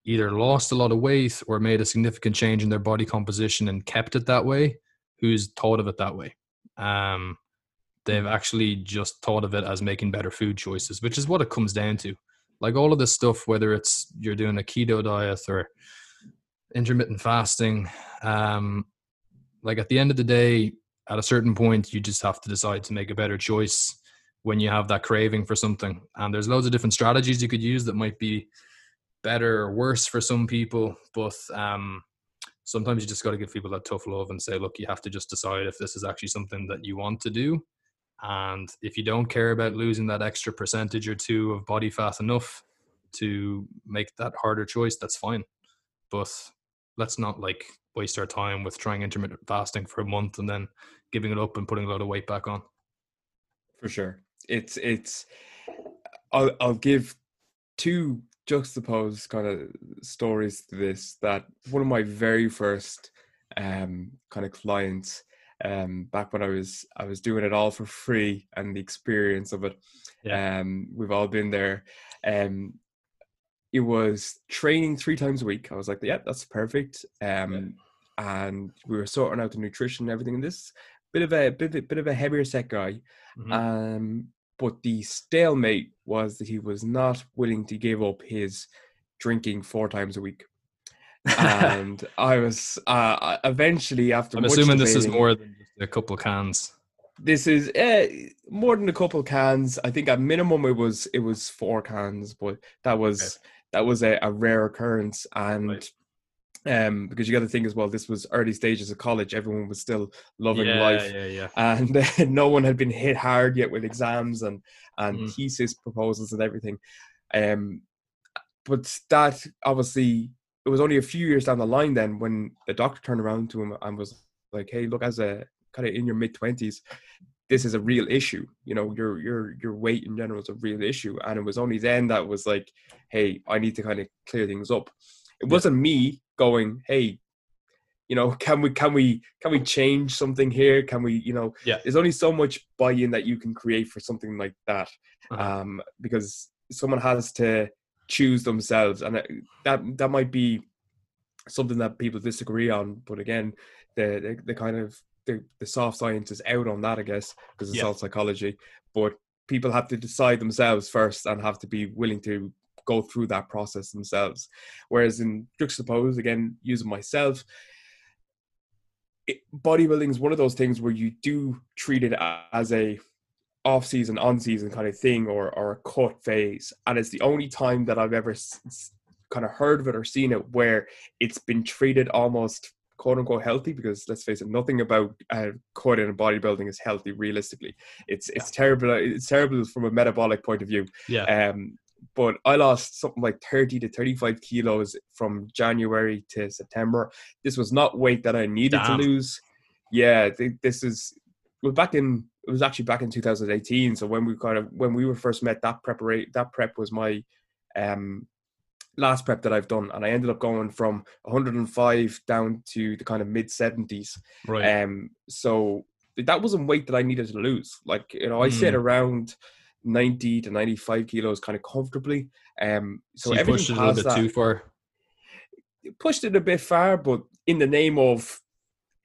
either lost a lot of weight or made a significant change in their body composition and kept it that way who's thought of it that way. Um, They've Mm. actually just thought of it as making better food choices, which is what it comes down to. Like all of this stuff, whether it's you're doing a keto diet or intermittent fasting, um, like at the end of the day, at a certain point, you just have to decide to make a better choice when you have that craving for something. And there's loads of different strategies you could use that might be better or worse for some people, but um, sometimes you just got to give people that tough love and say, look, you have to just decide if this is actually something that you want to do. And if you don't care about losing that extra percentage or two of body fat enough to make that harder choice, that's fine. But let's not like waste our time with trying intermittent fasting for a month and then giving it up and putting a lot of weight back on. For sure. It's it's I'll I'll give two juxtaposed kind of stories to this that one of my very first um kind of clients um back when I was I was doing it all for free and the experience of it Yeah. um we've all been there um it was training three times a week I was like yeah that's perfect um and we were sorting out the nutrition and everything and this bit of a bit, of- bit of a heavier set guy Mhm. um, but the stalemate was that he was not willing to give up his drinking four times a week. And I was uh, eventually after. I'm assuming this is more than just a couple cans. This is uh, more than a couple cans. I think at minimum it was it was four cans, but that was that was a, a rare occurrence. And Right. um, because you got to think as well, this was early stages of college. Everyone was still loving yeah, life Yeah, yeah. and uh, no one had been hit hard yet with exams and and Mm. thesis proposals and everything. Um, but that obviously it was only a few years down the line then when the doctor turned around to him and was like, "Hey, look, as a kind of in your mid twenties, this is a real issue. You know, your your your weight in general is a real issue." And it was only then that was like, "Hey, I need to kind of clear things up." It Yeah. wasn't me going, "Hey." You know, can we can we can we change something here? Can we, you know, Yeah. there's only so much buy-in that you can create for something like that Uh-huh. um, because someone has to choose themselves, and that that might be something that people disagree on. But again, the the, the kind of the, the soft science is out on that, I guess, because it's Yeah. all psychology. But people have to decide themselves first and have to be willing to go through that process themselves. Whereas in juxtapose, again, using myself, it, bodybuilding is one of those things where you do treat it as a off season, on season kind of thing, or or a cut phase, and it's the only time that I've ever s- kind of heard of it or seen it where it's been treated almost quote unquote healthy because let's face it nothing about uh, cut in bodybuilding is healthy realistically it's it's terrible it's terrible from a metabolic point of view yeah. um, but I lost something like 30 to 35 kilos from January to September. This was not weight that I needed Damn. to lose. Yeah, th- this is well back in it was actually back in 2018. So when we kind of when we were first met, that preparate that prep was my um last prep that I've done, and I ended up going from 105 down to the kind of mid 70s. right. Um, so that wasn't weight that I needed to lose. Like you know, I sit Mm. around ninety to ninety five kilos kind of comfortably. Um, so, so everything pushed it a bit that too far. pushed it a bit far, but in the name of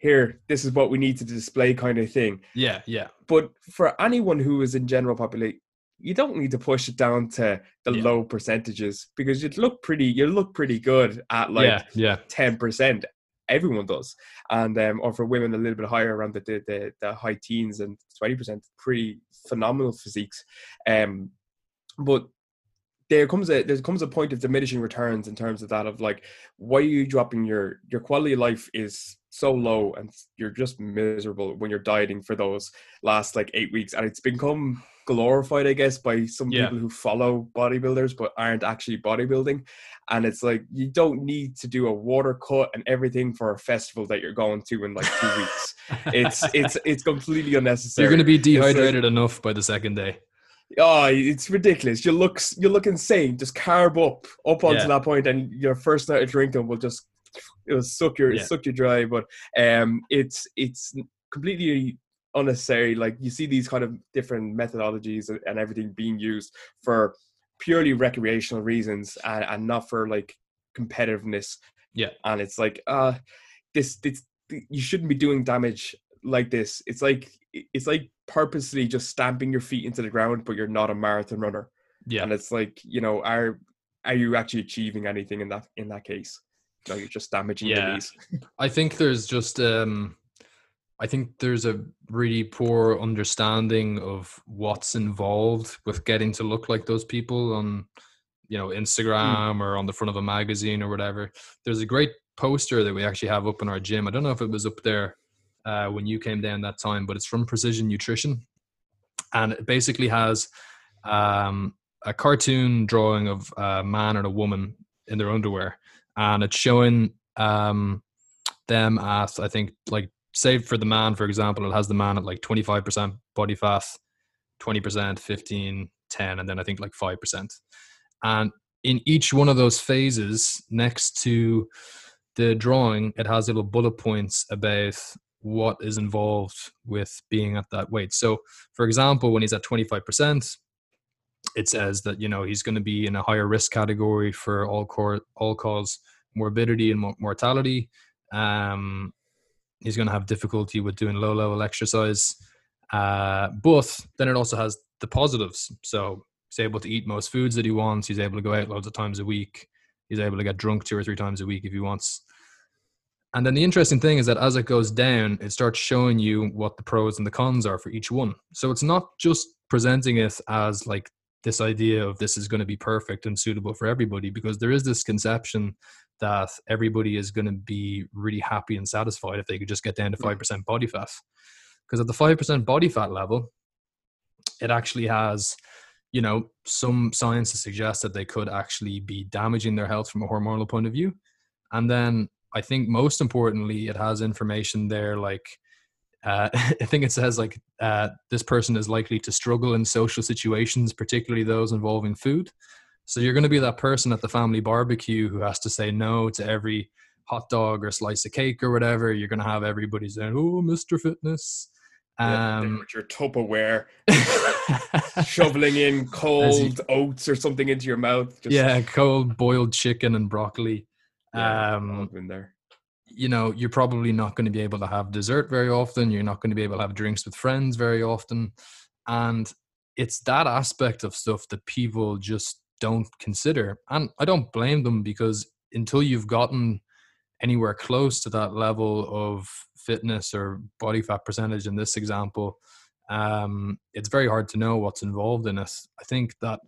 here, this is what we need to display, kind of thing. Yeah, yeah. But for anyone who is in general population. You don't need to push it down to the Yeah. low percentages because you'd look pretty. You look pretty good at like yeah, yeah. ten percent. Everyone does, and um, or for women a little bit higher, around the the, the, the high teens and twenty percent. Pretty phenomenal physiques, um, but there comes a there comes a point of diminishing returns in terms of that of like why are you dropping your your quality of life is so low and you're just miserable when you're dieting for those last like eight weeks and it's become glorified i guess by some Yeah. people who follow bodybuilders but aren't actually bodybuilding and it's like you don't need to do a water cut and everything for a festival that you're going to in like two weeks it's it's it's completely unnecessary You're going to be It's like- dehydrated enough by the second day. Oh, it's ridiculous. You look you look insane. Just carb up up onto Yeah. that point, and your first night of drinking will just it'll suck your Yeah. suck you dry. But um, it's it's completely unnecessary. Like you see these kind of different methodologies and, and everything being used for purely recreational reasons and, and not for like competitiveness. Yeah. and it's like uh this this you shouldn't be doing damage like this. It's like it's like purposely just stamping your feet into the ground, but you're not a marathon runner. Yeah. And it's like, you know, are are you actually achieving anything in that in that case? Like you're just damaging yeah. I think there's just um I think there's a really poor understanding of what's involved with getting to look like those people on you know hmm. Instagram mm. or on the front of a magazine or whatever. There's a great poster that we actually have up in our gym. I don't know if it was up there uh, when you came down that time, but it's from Precision Nutrition, and it basically has um, a cartoon drawing of a man and a woman in their underwear, and it's showing um, them at I think like say for the man, for example, it has the man at like 25% body fat, 20%, 15, 10, and then I think like 5%. And in each one of those phases, next to the drawing, it has little bullet points about what is involved with being at that weight. So, for example, when he's at 25%, it says that you know he's going to be in a higher risk category for all core all cause morbidity and mortality. Um, he's going to have difficulty with doing low level exercise. Uh, but then it also has the positives. So he's able to eat most foods that he wants. He's able to go out loads of times a week. He's able to get drunk two or three times a week if he wants. And then the interesting thing is that as it goes down, it starts showing you what the pros and the cons are for each one. So it's not just presenting it as like this idea of this is going to be perfect and suitable for everybody, because there is this conception that everybody is going to be really happy and satisfied if they could just get down to 5% body fat. Because at the 5% body fat level, it actually has you know, some science to suggest that they could actually be damaging their health from a hormonal point of view. And then I think most importantly, it has information there like, uh, I think it says like uh, this person is likely to struggle in social situations, particularly those involving food. So you're going to be that person at the family barbecue who has to say no to every hot dog or slice of cake or whatever. You're going to have everybody saying, "Oh, Mr. Fitness." Um, with your Tupperware, shoveling in cold you, oats or something into your mouth. Just, yeah, cold boiled chicken and broccoli. Yeah, um, been there. You know, you're probably not going to be able to have dessert very often. You're not going to be able to have drinks with friends very often, and it's that aspect of stuff that people just don't consider. And I don't blame them because until you've gotten anywhere close to that level of fitness or body fat percentage in this example, um, it's very hard to know what's involved in it. I think that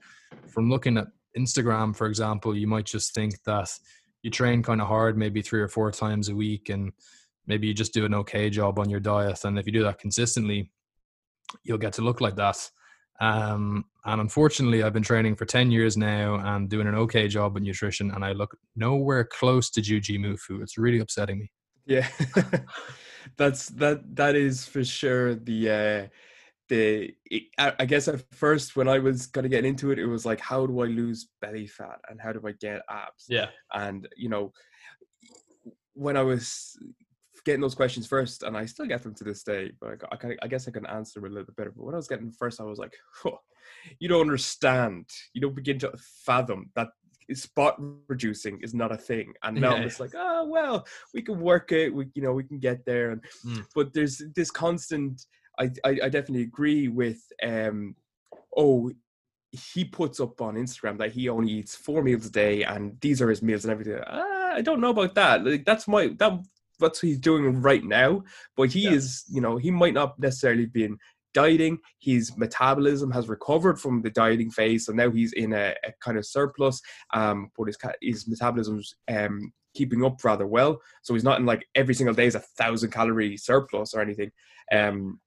from looking at Instagram, for example, you might just think that you train kind of hard, maybe three or four times a week, and maybe you just do an okay job on your diet. And if you do that consistently, you'll get to look like that. Um, and unfortunately, I've been training for 10 years now and doing an okay job with nutrition, and I look nowhere close to Jujimufu. It's really upsetting me. Yeah, that's that. That is for sure the uh, the. I guess at first when I was kind of getting into it, it was like, how do I lose belly fat and how do I get abs? Yeah, and you know, when I was getting those questions first, and I still get them to this day, but I, I, I guess I can answer them a little bit better. But when I was getting first, I was like, oh, you don't understand. You don't begin to fathom that spot reducing is not a thing and now yeah. it's like oh well we can work it we you know we can get there and mm. but there's this constant I, I, I definitely agree with um oh he puts up on instagram that he only eats four meals a day and these are his meals and everything ah, i don't know about that like that's my that that's what he's doing right now but he yeah. is you know he might not necessarily have been dieting. His metabolism has recovered from the dieting phase, so now he's in a, a kind of surplus. Um, but his his metabolism's um keeping up rather well, so he's not in like every single day is a thousand calorie surplus or anything. Um,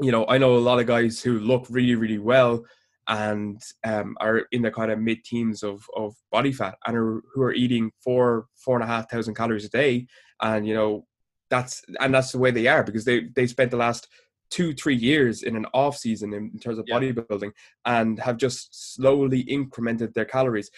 you know, I know a lot of guys who look really really well and um, are in the kind of mid teens of, of body fat and are, who are eating four four and a half thousand calories a day and you know that's and that's the way they are because they they spent the last two three years in an off season in, in terms of yeah. bodybuilding and have just slowly incremented their calories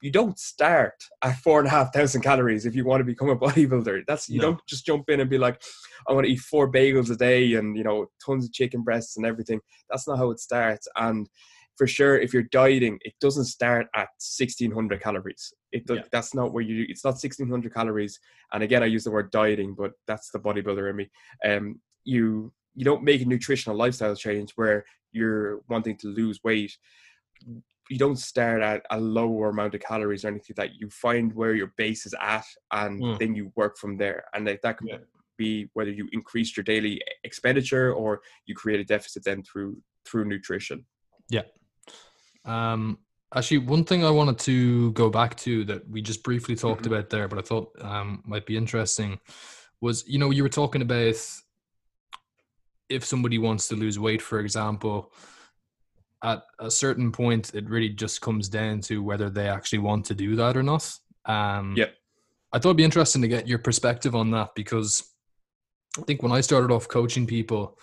you don't start at four and a half thousand calories if you want to become a bodybuilder. That's you no. don't just jump in and be like, I want to eat four bagels a day and you know tons of chicken breasts and everything. That's not how it starts. And for sure, if you're dieting, it doesn't start at sixteen hundred calories. It yeah. that's not where you. It's not sixteen hundred calories. And again, I use the word dieting, but that's the bodybuilder in me. Um, you you don't make a nutritional lifestyle change where you're wanting to lose weight you don't start at a lower amount of calories or anything like that you find where your base is at and mm. then you work from there and like that can yeah. be whether you increase your daily expenditure or you create a deficit then through through nutrition yeah um actually one thing i wanted to go back to that we just briefly talked mm-hmm. about there but i thought um might be interesting was you know you were talking about if somebody wants to lose weight for example at a certain point, it really just comes down to whether they actually want to do that or not. Um, yeah. I thought it'd be interesting to get your perspective on that because I think when I started off coaching people,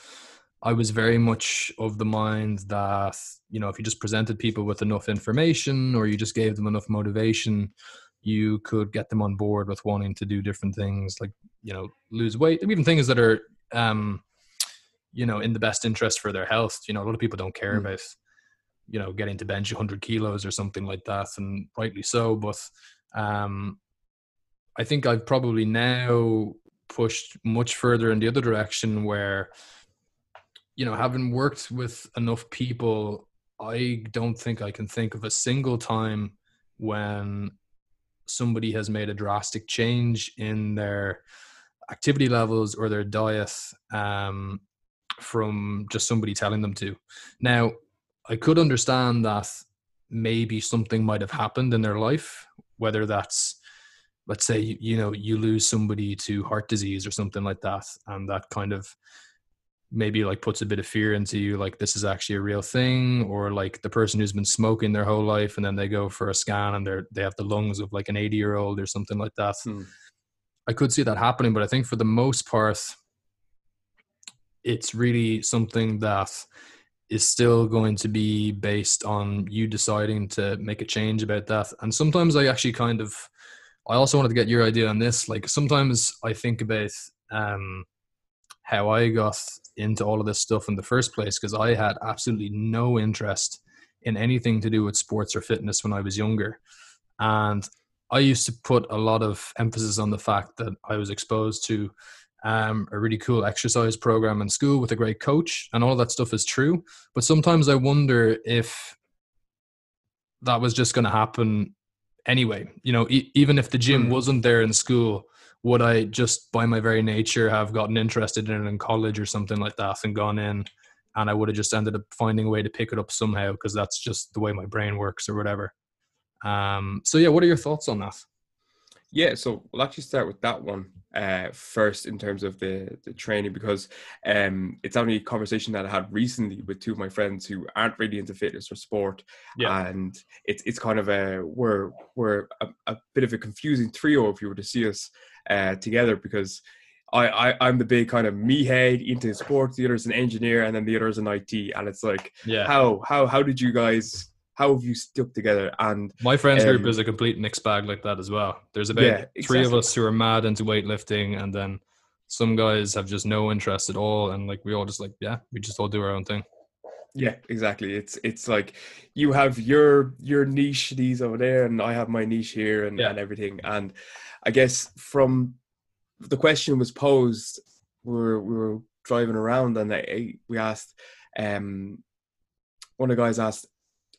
I was very much of the mind that, you know, if you just presented people with enough information or you just gave them enough motivation, you could get them on board with wanting to do different things like, you know, lose weight, even things that are, um, you know, in the best interest for their health. You know, a lot of people don't care mm. about you know getting to bench 100 kilos or something like that and rightly so but um i think i've probably now pushed much further in the other direction where you know having worked with enough people i don't think i can think of a single time when somebody has made a drastic change in their activity levels or their diet um, from just somebody telling them to. Now, I could understand that maybe something might have happened in their life, whether that's let's say you know you lose somebody to heart disease or something like that and that kind of maybe like puts a bit of fear into you like this is actually a real thing or like the person who's been smoking their whole life and then they go for a scan and they're they have the lungs of like an 80 year old or something like that hmm. i could see that happening but i think for the most part it's really something that is still going to be based on you deciding to make a change about that. And sometimes I actually kind of, I also wanted to get your idea on this. Like sometimes I think about um, how I got into all of this stuff in the first place because I had absolutely no interest in anything to do with sports or fitness when I was younger. And I used to put a lot of emphasis on the fact that I was exposed to um, a really cool exercise program in school with a great coach, and all that stuff is true. But sometimes I wonder if that was just going to happen anyway. You know, e- even if the gym mm. wasn't there in school, would I just by my very nature have gotten interested in it in college or something like that and gone in? And I would have just ended up finding a way to pick it up somehow because that's just the way my brain works or whatever. Um, so yeah, what are your thoughts on that? Yeah, so we'll actually start with that one uh, first in terms of the, the training because um, it's only a conversation that I had recently with two of my friends who aren't really into fitness or sport, yeah. and it's it's kind of a we're we're a, a bit of a confusing trio if you were to see us uh, together because I, I I'm the big kind of me head into sports, the other's an engineer, and then the other's an IT, and it's like yeah. how how how did you guys how have you stuck together? And my friends um, group is a complete mixed bag like that as well. There's about yeah, exactly. three of us who are mad into weightlifting, and then some guys have just no interest at all, and like we all just like yeah, we just all do our own thing. Yeah, exactly. It's it's like you have your your niche these over there, and I have my niche here, and, yeah. and everything. And I guess from the question was posed, we were we were driving around, and I, we asked, um, one of the guys asked,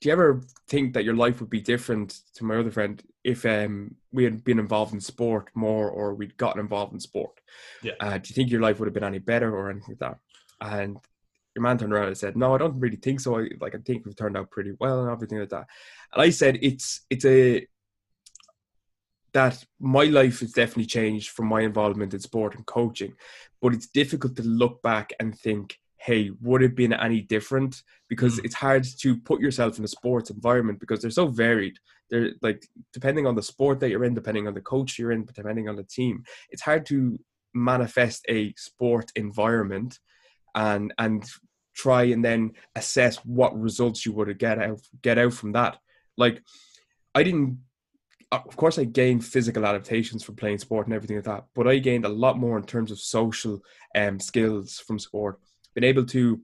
do you ever think that your life would be different to my other friend if um, we had been involved in sport more or we'd gotten involved in sport? Yeah. Uh, do you think your life would have been any better or anything like that? And your man turned around and said, "No, I don't really think so. I, like I think we've turned out pretty well and everything like that." And I said, "It's it's a that my life has definitely changed from my involvement in sport and coaching, but it's difficult to look back and think." Hey, would it been any different? Because mm. it's hard to put yourself in a sports environment because they're so varied. They're like depending on the sport that you're in, depending on the coach you're in, depending on the team, it's hard to manifest a sport environment and and try and then assess what results you would get out get out from that. Like I didn't of course I gained physical adaptations from playing sport and everything like that, but I gained a lot more in terms of social um, skills from sport been able to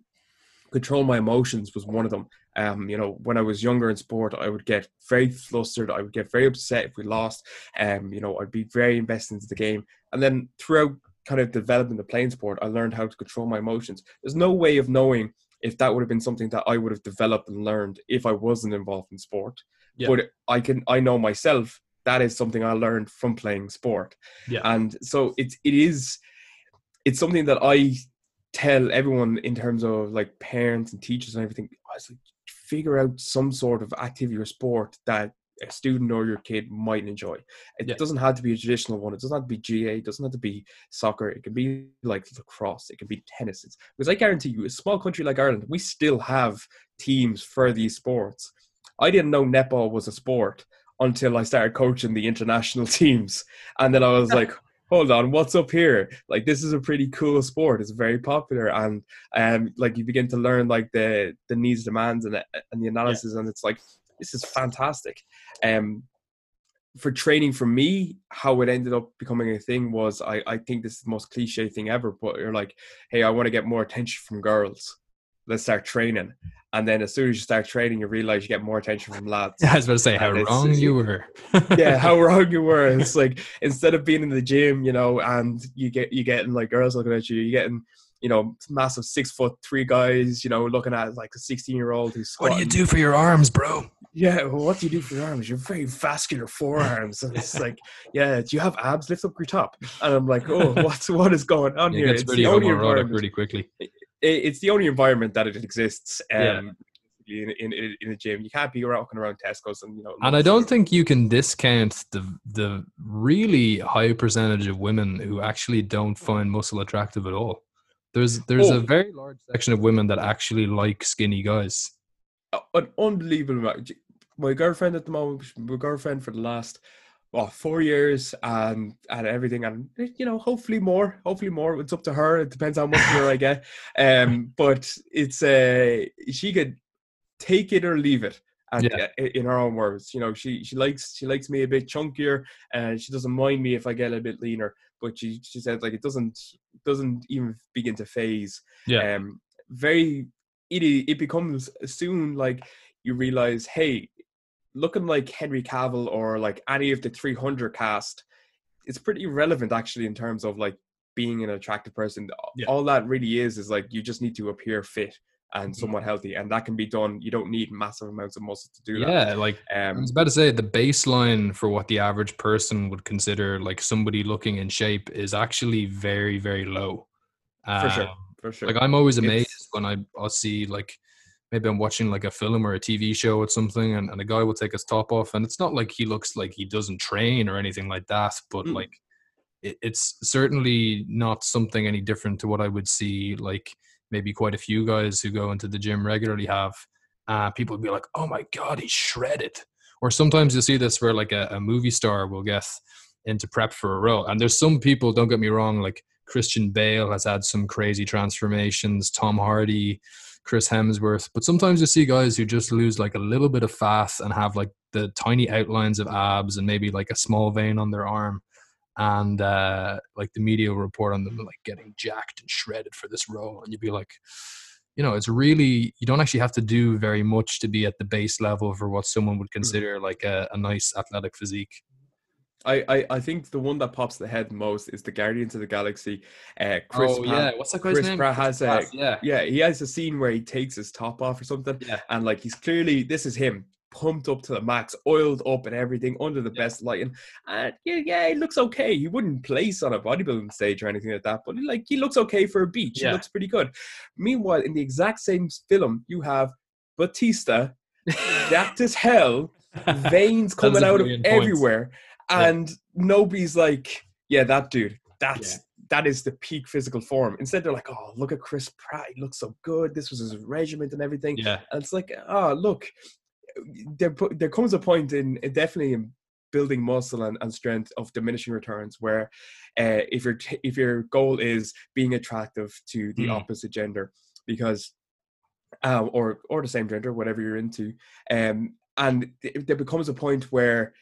control my emotions was one of them. Um, you know, when I was younger in sport, I would get very flustered. I would get very upset if we lost. Um, you know, I'd be very invested into the game. And then throughout kind of developing the playing sport, I learned how to control my emotions. There's no way of knowing if that would have been something that I would have developed and learned if I wasn't involved in sport. Yeah. But I can I know myself that is something I learned from playing sport. Yeah. And so it's it is it's something that I tell everyone in terms of like parents and teachers and everything. Oh, was like, figure out some sort of activity or sport that a student or your kid might enjoy. It yeah. doesn't have to be a traditional one. It doesn't have to be GAA. It doesn't have to be soccer. It can be like lacrosse. It can be tennis. It's, because I guarantee you, a small country like Ireland, we still have teams for these sports. I didn't know netball was a sport until I started coaching the international teams, and then I was like, hold on, what's up here? Like this is a pretty cool sport. It's very popular, and um, like you begin to learn like the the needs, demands, and and the analysis, yeah. and it's like this is fantastic. Um, for training for me, how it ended up becoming a thing was I, I think this is the most cliche thing ever, but you're like, hey, I want to get more attention from girls. Let's start training. And then as soon as you start training, you realize you get more attention from lads. I was about to say how wrong you were. yeah, how wrong you were. It's like instead of being in the gym, you know, and you get you getting like girls looking at you, you're getting you know, massive six foot three guys, you know, looking at like a 16 year old who's What do you do for your arms, bro? Yeah, well, what do you do for your arms? You're very vascular forearms. And it's like, yeah, do you have abs? Lift up your top. And I'm like, oh, what's what is going on here? It gets pretty homoerotic really quickly. It, it's the only environment that it exists. Um, yeah. In, in, in a gym. You can't be walking around Tesco's and you know. And I don't think you can discount the the really high percentage of women who actually don't find muscle attractive at all. There's there's oh. a very large section of women that actually like skinny guys. An unbelievable amount. My girlfriend at the moment, my girlfriend for the last well, four years and and everything, and you know, hopefully more, hopefully more. It's up to her. It depends how much more I get. Um, but it's uh, she could take it or leave it. And yeah. in her own words, you know, she she likes she likes me a bit chunkier, and she doesn't mind me if I get a bit leaner but she she said like it doesn't doesn't even begin to phase. Yeah. Um, very it it becomes soon like you realize, hey, looking like Henry Cavill or like any of the 300 cast, it's pretty relevant actually in terms of like being an attractive person. Yeah. All that really is is like you just need to appear fit and mm-hmm. somewhat healthy, and that can be done. You don't need massive amounts of muscle to do that. Yeah, like um, I was about to say, the baseline for what the average person would consider like somebody looking in shape is actually very, very low. For sure, um, for sure. Like I'm always amazed it's, when I i see like maybe I'm watching like a film or a TV show or something, and, and a guy will take his top off, and it's not like he looks like he doesn't train or anything like that, but mm. like it, it's certainly not something any different to what I would see like maybe quite a few guys who go into the gym regularly have, uh, people would be like, "Oh my god, he's shredded." Or sometimes you'll see this where like a, a movie star will get into prep for a role, and there's some people. Don't get me wrong, like Christian Bale has had some crazy transformations. Tom Hardy, Chris Hemsworth, but sometimes you see guys who just lose like a little bit of fat and have like the tiny outlines of abs and maybe like a small vein on their arm and uh, like the media will report on them like getting jacked and shredded for this role, and you'd be like, you know, it's really you don't actually have to do very much to be at the base level for what someone would mm. consider like a, a nice athletic physique. I, I, I think the one that pops the head most is the Guardians of the Galaxy. Uh, Chris oh Pratt, yeah, what's that guy's Chris name? Pratt has a yeah yeah he has a scene where he takes his top off or something. Yeah, and like he's clearly this is him pumped up to the max, oiled up and everything under the yeah. best lighting. And yeah, yeah, he looks okay. He wouldn't place on a bodybuilding stage or anything like that, but like he looks okay for a beach. Yeah. He looks pretty good. Meanwhile, in the exact same film, you have Batista, jacked as hell, veins coming out of everywhere, and yeah. nobody's like, yeah, that dude, that's that is the peak physical form. Instead, they're like, oh, look at Chris Pratt. He looks so good. This was his regiment and everything. Yeah. And it's like, oh, look, there there comes a point in definitely in building muscle and, and strength of diminishing returns where uh, if your if your goal is being attractive to the mm. opposite gender because uh, or or the same gender whatever you're into um and there becomes a point where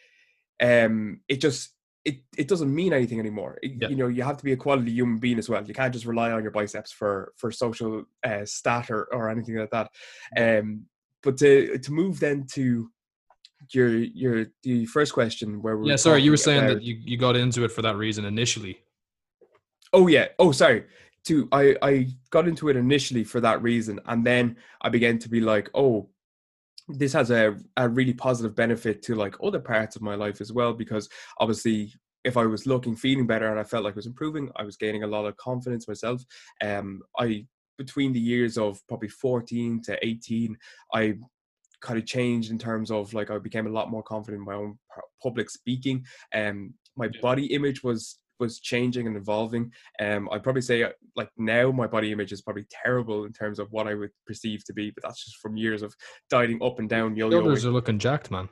um it just it, it doesn't mean anything anymore. It, yeah. You know, you have to be a quality human being as well. You can't just rely on your biceps for for social uh, stat or, or anything like that. Um, but to to move then to your your the first question where we yeah sorry you were saying about, that you, you got into it for that reason initially Oh yeah. Oh sorry. To I I got into it initially for that reason, and then I began to be like, oh, this has a a really positive benefit to like other parts of my life as well because obviously if I was looking feeling better and I felt like I was improving, I was gaining a lot of confidence myself. Um, I between the years of probably 14 to 18, I kind of changed in terms of like I became a lot more confident in my own public speaking. Um, my body image was was changing and evolving. Um, I'd probably say uh, like now my body image is probably terrible in terms of what I would perceive to be, but that's just from years of dieting up and down. Yo, shoulders are looking jacked, man.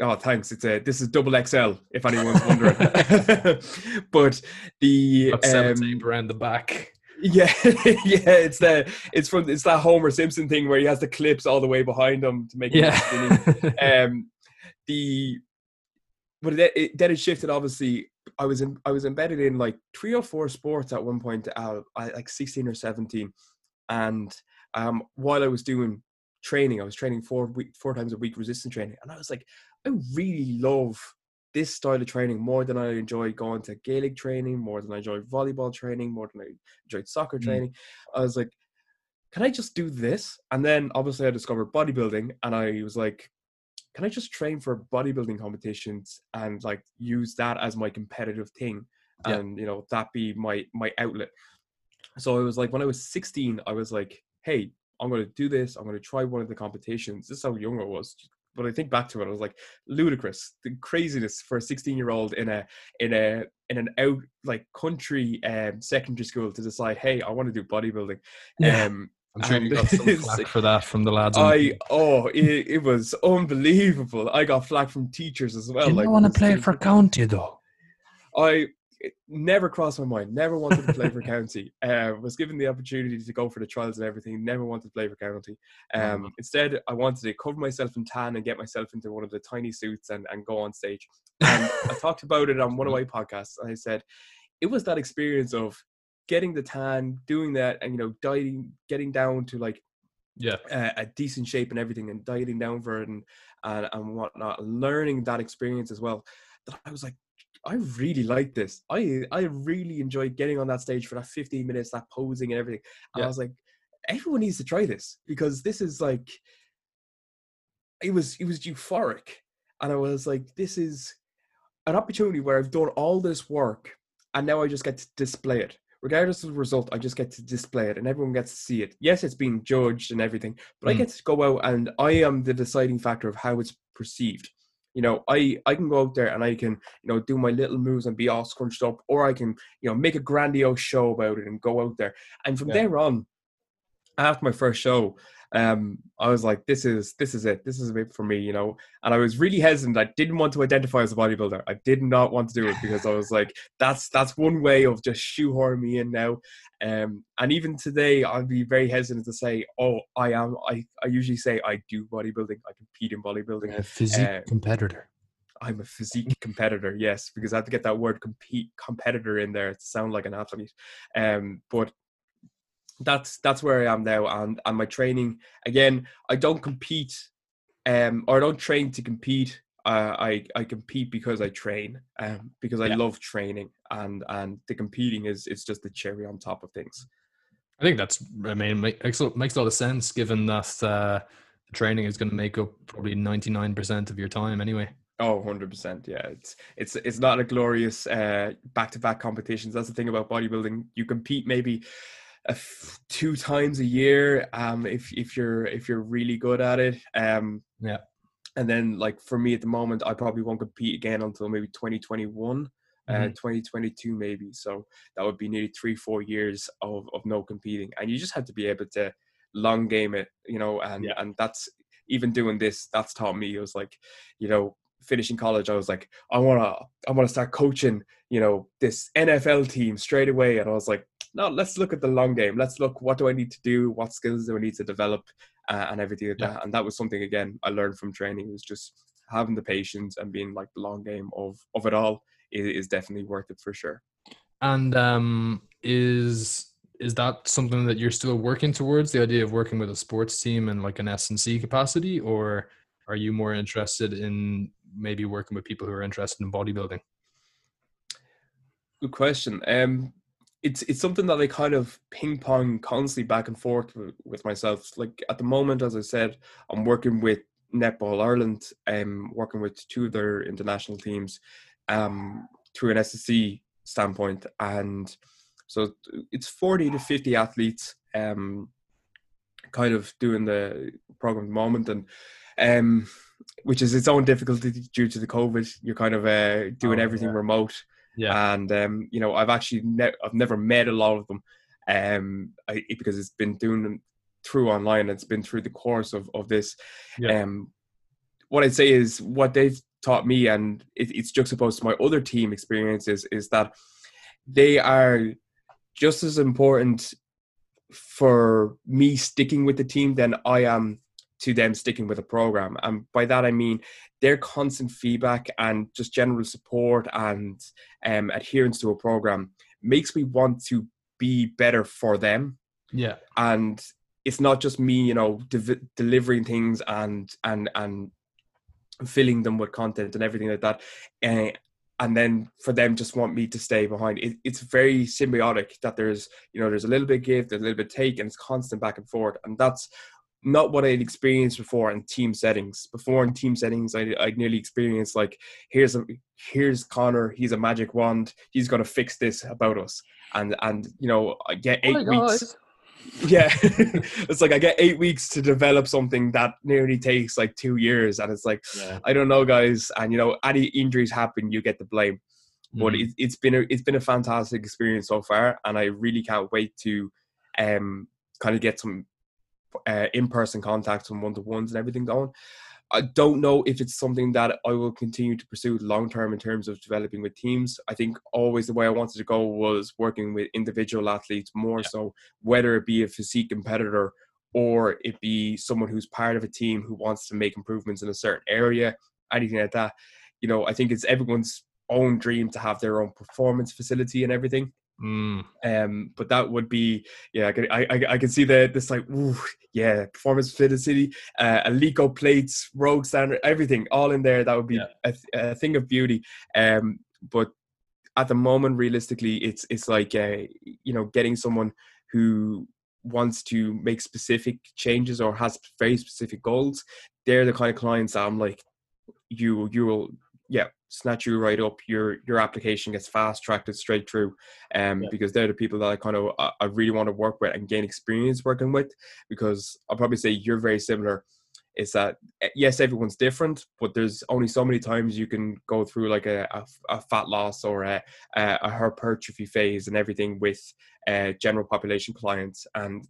Oh, thanks. It's a this is double XL if anyone's wondering. but the um, around the back. Yeah, yeah, it's the it's from it's that Homer Simpson thing where he has the clips all the way behind him to make yeah. um, the but it, it, then it shifted. Obviously, I was in I was embedded in like three or four sports at one point. Uh, I like sixteen or seventeen, and um, while I was doing training, I was training four week four times a week resistance training, and I was like, I really love this style of training more than I enjoy going to Gaelic training, more than I enjoy volleyball training, more than I enjoyed soccer mm. training. I was like, can I just do this? And then obviously I discovered bodybuilding and I was like, can I just train for bodybuilding competitions and like use that as my competitive thing? Yeah. And you know, that be my my outlet. So I was like, when I was 16, I was like, hey, I'm gonna do this, I'm gonna try one of the competitions. This is how young I was, but I think back to it, I was like ludicrous, the craziness for a 16 year old in a in a in an out like country um, secondary school to decide, hey, I want to do bodybuilding. Yeah. Um, I'm sure you got some flack for that from the lads. I oh, it, it, was unbelievable. I got flack from teachers as well. You like, want to play for county though. I it never crossed my mind. Never wanted to play for county. Uh, was given the opportunity to go for the trials and everything. Never wanted to play for county. Um, mm-hmm. Instead, I wanted to cover myself in tan and get myself into one of the tiny suits and, and go on stage. And I talked about it on one of my podcasts. And I said it was that experience of getting the tan, doing that, and you know, dieting, getting down to like yeah a decent shape and everything, and dieting down for it and and, and whatnot. Learning that experience as well. That I was like, I really like this. I I really enjoyed getting on that stage for that 15 minutes, that posing and everything. And yeah. I was like, everyone needs to try this because this is like it was it was euphoric. And I was like, this is an opportunity where I've done all this work and now I just get to display it. Regardless of the result, I just get to display it and everyone gets to see it. Yes, it's being judged and everything, but mm. I get to go out and I am the deciding factor of how it's perceived you know, I I can go out there and I can you know do my little moves and be all scrunched up, or I can you know make a grandiose show about it and go out there. And from yeah. there on, after my first show, um, I was like, this is this is it. This is it for me, you know. And I was really hesitant. I didn't want to identify as a bodybuilder. I did not want to do it because I was like, that's that's one way of just shoehorning me in now. Um, and even today, I'd be very hesitant to say, oh, I am. I I usually say I do bodybuilding. I compete in bodybuilding. A physique uh, competitor. I'm a physique competitor, yes, because I have to get that word compete competitor in there to sound like an athlete. Um, but that's that's where I am now, and and my training again. I don't compete, um, or I don't train to compete. Uh, I I compete because I train, um, because I yeah. love training, and and the competing is it's just the cherry on top of things. I think that's I mean makes makes a lot of sense given that uh, training is going to make up probably ninety nine percent of your time anyway. Oh, 100%. Yeah. It's it's it's not a glorious uh back-to-back competitions. That's the thing about bodybuilding. You compete maybe two times a year um if if you're if you're really good at it um yeah and then like for me at the moment i probably won't compete again until maybe 2021 uh, mm-hmm. uh 2022 maybe so that would be nearly three four years of of no competing and you just have to be able to long game it you know and yeah. and that's even doing this that's taught me it was like you know finishing college i was like i want to i want to start coaching you know this nfl team straight away and i was like no, let's look at the long game. Let's look what do I need to do, what skills do I need to develop, uh, and everything like yeah. that. And that was something again I learned from training was just having the patience and being like the long game of of it all is, is definitely worth it for sure. And um, is is that something that you're still working towards the idea of working with a sports team in like an S and C capacity, or are you more interested in maybe working with people who are interested in bodybuilding? Good question. Um, it's it's something that I kind of ping pong constantly back and forth with, with myself. Like at the moment, as I said, I'm working with Netball Ireland, um, working with two of their international teams, um, through an SSC standpoint, and so it's 40 to 50 athletes, um, kind of doing the program at the moment, and um, which is its own difficulty due to the COVID. You're kind of uh, doing oh, everything yeah. remote. Yeah. And um, you know, I've actually ne- I've never met a lot of them, um, I, because it's been doing them through online. It's been through the course of of this. Yeah. Um, what I'd say is what they've taught me, and it, it's juxtaposed to my other team experiences, is that they are just as important for me sticking with the team than I am to them sticking with a program. And by that I mean their constant feedback and just general support and um, adherence to a program makes me want to be better for them. Yeah. And it's not just me, you know, de- delivering things and and and filling them with content and everything like that. Uh, and then for them just want me to stay behind. It, it's very symbiotic that there's, you know, there's a little bit give, there's a little bit take, and it's constant back and forth. And that's not what I'd experienced before in team settings. Before in team settings, I I nearly experienced like here's a here's Connor, he's a magic wand, he's gonna fix this about us, and and you know I get oh eight oh weeks. Yeah, it's like I get eight weeks to develop something that nearly takes like two years, and it's like yeah. I don't know, guys, and you know any injuries happen, you get the blame. But mm. it, it's been a it's been a fantastic experience so far, and I really can't wait to um kind of get some uh, in-person contacts and one-to-ones and everything going. I don't know if it's something that I will continue to pursue long term in terms of developing with teams. I think always the way I wanted to go was working with individual athletes more yeah. so, whether it be a physique competitor or it be someone who's part of a team who wants to make improvements in a certain area, anything like that. You know, I think it's everyone's own dream to have their own performance facility and everything. Mm. Um, but that would be yeah. I can I, I, can see the this like ooh, yeah performance city, uh, Eleiko plates, rogue standard, everything all in there. That would be yeah. a, a, thing of beauty. Um, but at the moment, realistically, it's it's like uh, you know getting someone who wants to make specific changes or has very specific goals. They're the kind of clients that I'm like you you will yeah snatch you right up. Your your application gets fast tracked straight through, um, yeah. because they're the people that I kind of I really want to work with and gain experience working with. Because I'll probably say you're very similar. Is that eh, yes, everyone's different, but there's only so many times you can go through like a, a, a fat loss or a, a, a hypertrophy phase and everything with uh, general population clients. And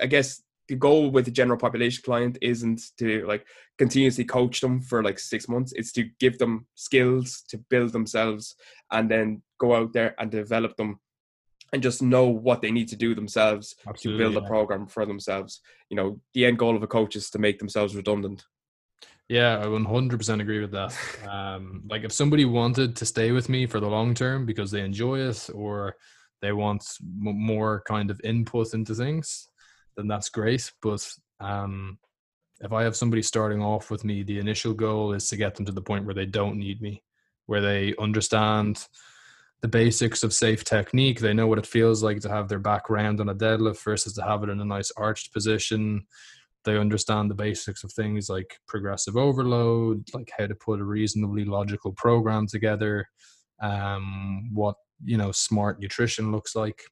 I guess the goal with the general population client isn't to like continuously coach them for like six months. It's to give them skills to build themselves and then go out there and develop them and just know what they need to do themselves Absolutely, to build a program for themselves. You know the end goal of a coach is to make themselves redundant. Yeah i 100% agree with that. Um, like if somebody wanted to stay with me for the long term because they enjoy it or they want more kind of input into things then that's great. But um, if I have somebody starting off with me, the initial goal is to get them to the point where they don't need me, where they understand the basics of safe technique. They know what it feels like to have their back round on a deadlift versus to have it in a nice arched position. They understand the basics of things like progressive overload, like how to put a reasonably logical program together, um, what you know smart nutrition looks like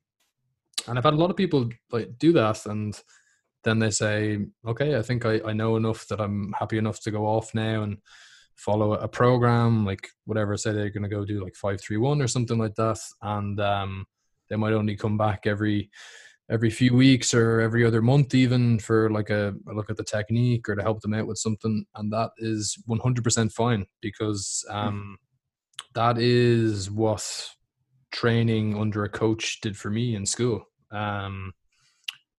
and I've had a lot of people like do that, and then they say, "Okay, I think I, I know enough that I'm happy enough to go off now and follow a program, like whatever. Say they're going to go do like five three one or something like that, and um, they might only come back every every few weeks or every other month even for like a, a, look at the technique or to help them out with something and that is 100% fine because hmm. um, that is what training under a coach did for me in school um,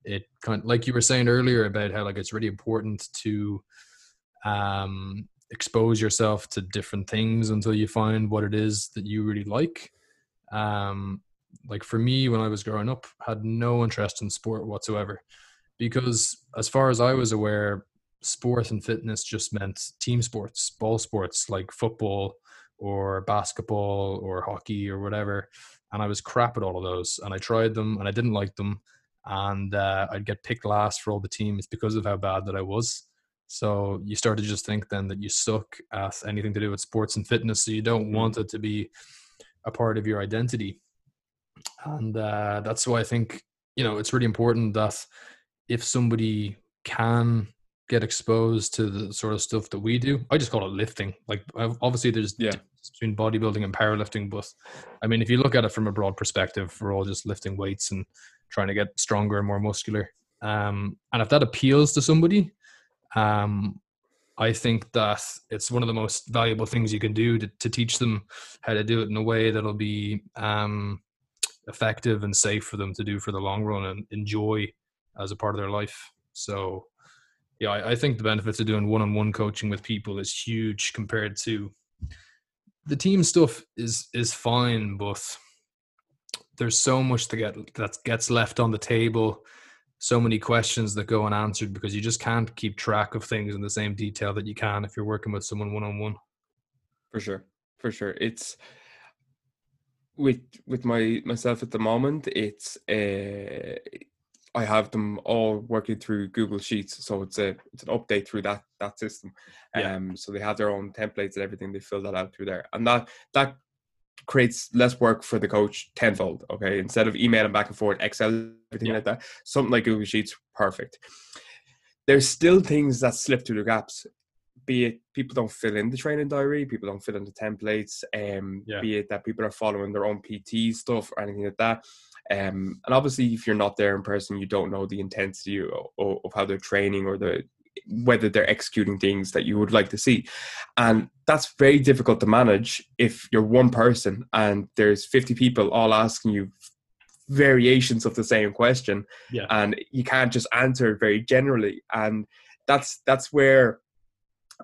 it kind of, like you were saying earlier about how like it's really important to um, expose yourself to different things until you find what it is that you really like. Um, like for me, when I was growing up, had no interest in sport whatsoever, because as far as I was aware, sport and fitness just meant team sports, ball sports like football or basketball or hockey or whatever and I was crap at all of those. And I tried them, and I didn't like them, and uh, I'd get picked last for all the teams because of how bad that I was. So you start to just think then that you suck at anything to do with sports and fitness, so you don't mm-hmm. want it to be a part of your identity. And uh, that's why I think you know it's really important that if somebody can get exposed to the sort of stuff that we do. I just call it lifting. Like obviously there's yeah. between bodybuilding and powerlifting, but I mean if you look at it from a broad perspective, we're all just lifting weights and trying to get stronger and more muscular. Um, and if that appeals to somebody, um, I think that it's one of the most valuable things you can do to, to teach them how to do it in a way that'll be um, effective and safe for them to do for the long run and enjoy as a part of their life. So yeah, I, I think the benefits of doing one-on-one coaching with people is huge compared to the team stuff is is fine, but there's so much to get that gets left on the table so many questions that go unanswered because you just can't keep track of things in the same detail that you can if you're working with someone one on one. For sure, for sure. It's with with my myself at the moment. It's uh, I have them all working through Google Sheets, so it's a it's an update through that that system. Yeah. Um, so they have their own templates and everything. They fill that out through there, and that that creates less work for the coach tenfold. Okay, instead of emailing back and forth, Excel, everything yeah. like that, something like Google Sheets, perfect. There's still things that slip through the gaps. Be it people don't fill in the training diary, people don't fill in the templates, um, yeah. be it that people are following their own PT stuff or anything like that um, and obviously, if you're not there in person, you don't know the intensity of, of how they're training or the whether they're executing things that you would like to see. And that's very difficult to manage if you're one person and there's 50 people all asking you variations of the same question yeah. and you can't just answer very generally and that's that's where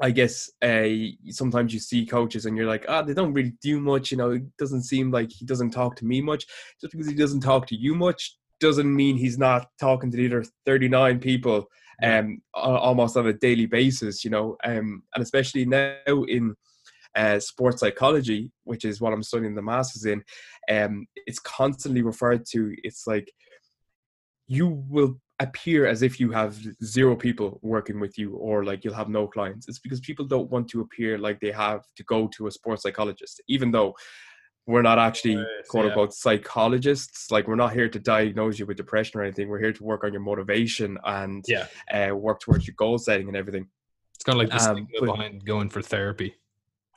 I guess uh, sometimes you see coaches and you're like, ah, oh, they don't really do much. You know, it doesn't seem like he doesn't talk to me much. Just because he doesn't talk to you much doesn't mean he's not talking to the other 39 people um, almost on a daily basis, you know. Um, and especially now in uh, sports psychology, which is what I'm studying the masters in, um, it's constantly referred to. It's like you will appear as if you have zero people working with you or like you'll have no clients. It's because people don't want to appear like they have to go to a sports psychologist even though we're not actually quote unquote yeah. psychologists. Like we're not here to diagnose you with depression or anything. We're here to work on your motivation and yeah. uh, work towards your goal setting and everything. It's kind of like the um, behind going for therapy.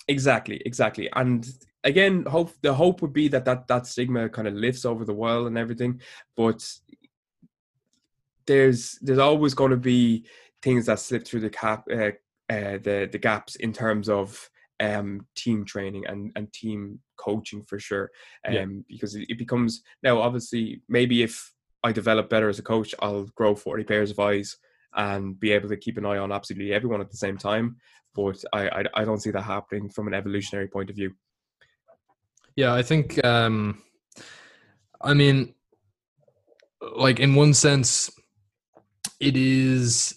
Exactly exactly. And again hope the hope would be that that that stigma kind of lifts over the world and everything but there's there's always going to be things that slip through the cap uh, uh, the the gaps in terms of um, team training and and team coaching for sure. Um, yeah. because it, it becomes now obviously maybe if I develop better as a coach, I'll grow forty pairs of eyes and be able to keep an eye on absolutely everyone at the same time. But I I, I don't see that happening from an evolutionary point of view. Yeah, I think. um I mean, like in one sense, it is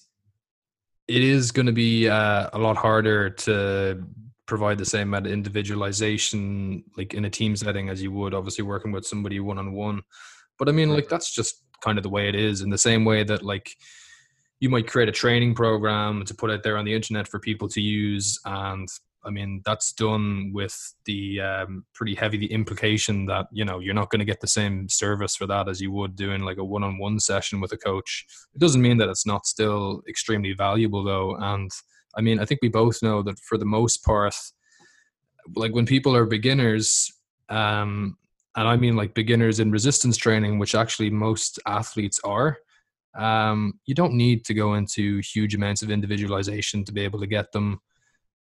it is going to be uh, a lot harder to provide the same amount of individualization like in a team setting as you would obviously working with somebody one on one but i mean like that's just kind of the way it is in the same way that like you might create a training program to put out there on the internet for people to use and I mean, that's done with the um, pretty heavy the implication that you know you're not going to get the same service for that as you would doing like a one-on-one session with a coach. It doesn't mean that it's not still extremely valuable though. And I mean, I think we both know that for the most part, like when people are beginners, um, and I mean like beginners in resistance training, which actually most athletes are. Um, you don't need to go into huge amounts of individualization to be able to get them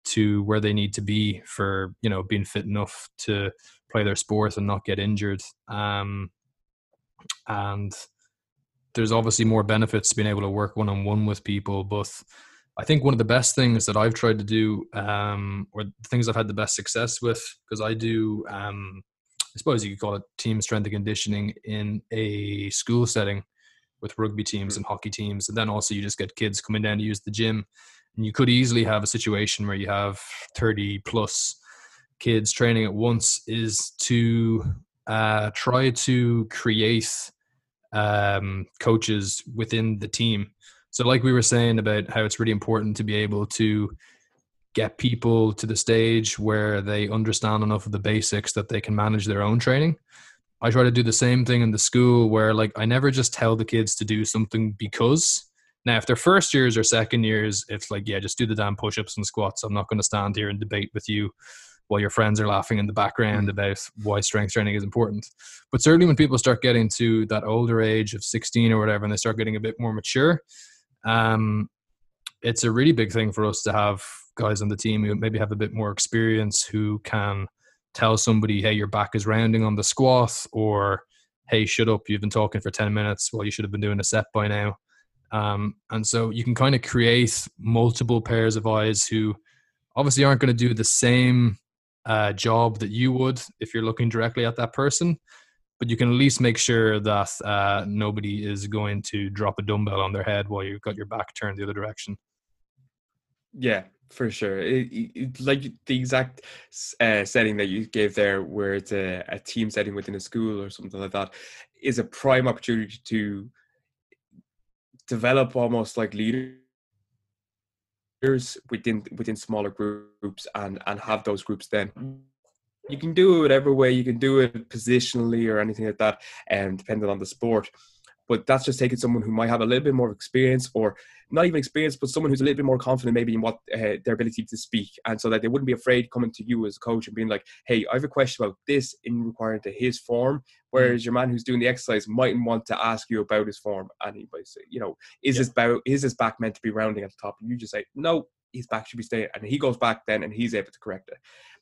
to where they need to be for you know being fit enough to play their sport and not get injured. Um, and there's obviously more benefits to being able to work one-on-one with people but i think one of the best things that i've tried to do um, or things i've had the best success with because i do um, i suppose you could call it team strength and conditioning in a school setting with rugby teams and hockey teams and then also you just get kids coming down to use the gym and you could easily have a situation where you have 30 plus kids training at once is to uh, try to create um, coaches within the team. So, like we were saying about how it's really important to be able to get people to the stage where they understand enough of the basics that they can manage their own training. I try to do the same thing in the school where like I never just tell the kids to do something because now if they're first years or second years, it's like, yeah, just do the damn push ups and squats. I'm not going to stand here and debate with you while your friends are laughing in the background mm. about why strength training is important. But certainly when people start getting to that older age of 16 or whatever and they start getting a bit more mature, um, it's a really big thing for us to have guys on the team who maybe have a bit more experience who can tell somebody, hey, your back is rounding on the squat, or hey, shut up, you've been talking for 10 minutes. Well, you should have been doing a set by now. Um, and so you can kind of create multiple pairs of eyes who obviously aren't going to do the same uh, job that you would if you're looking directly at that person. But you can at least make sure that uh, nobody is going to drop a dumbbell on their head while you've got your back turned the other direction. Yeah, for sure. It, it, like the exact uh, setting that you gave there, where it's a, a team setting within a school or something like that, is a prime opportunity to develop almost like leaders within within smaller groups and and have those groups then. You can do it whatever way you can do it positionally or anything like that and um, depending on the sport but that's just taking someone who might have a little bit more experience or not even experience, but someone who's a little bit more confident maybe in what uh, their ability to speak. And so that they wouldn't be afraid coming to you as a coach and being like, hey, I have a question about this in regard to his form. Whereas mm. your man who's doing the exercise mightn't want to ask you about his form. And he might say, you know, is yeah. his bow, is his back meant to be rounding at the top? And you just say, no, his back should be staying. And he goes back then and he's able to correct it.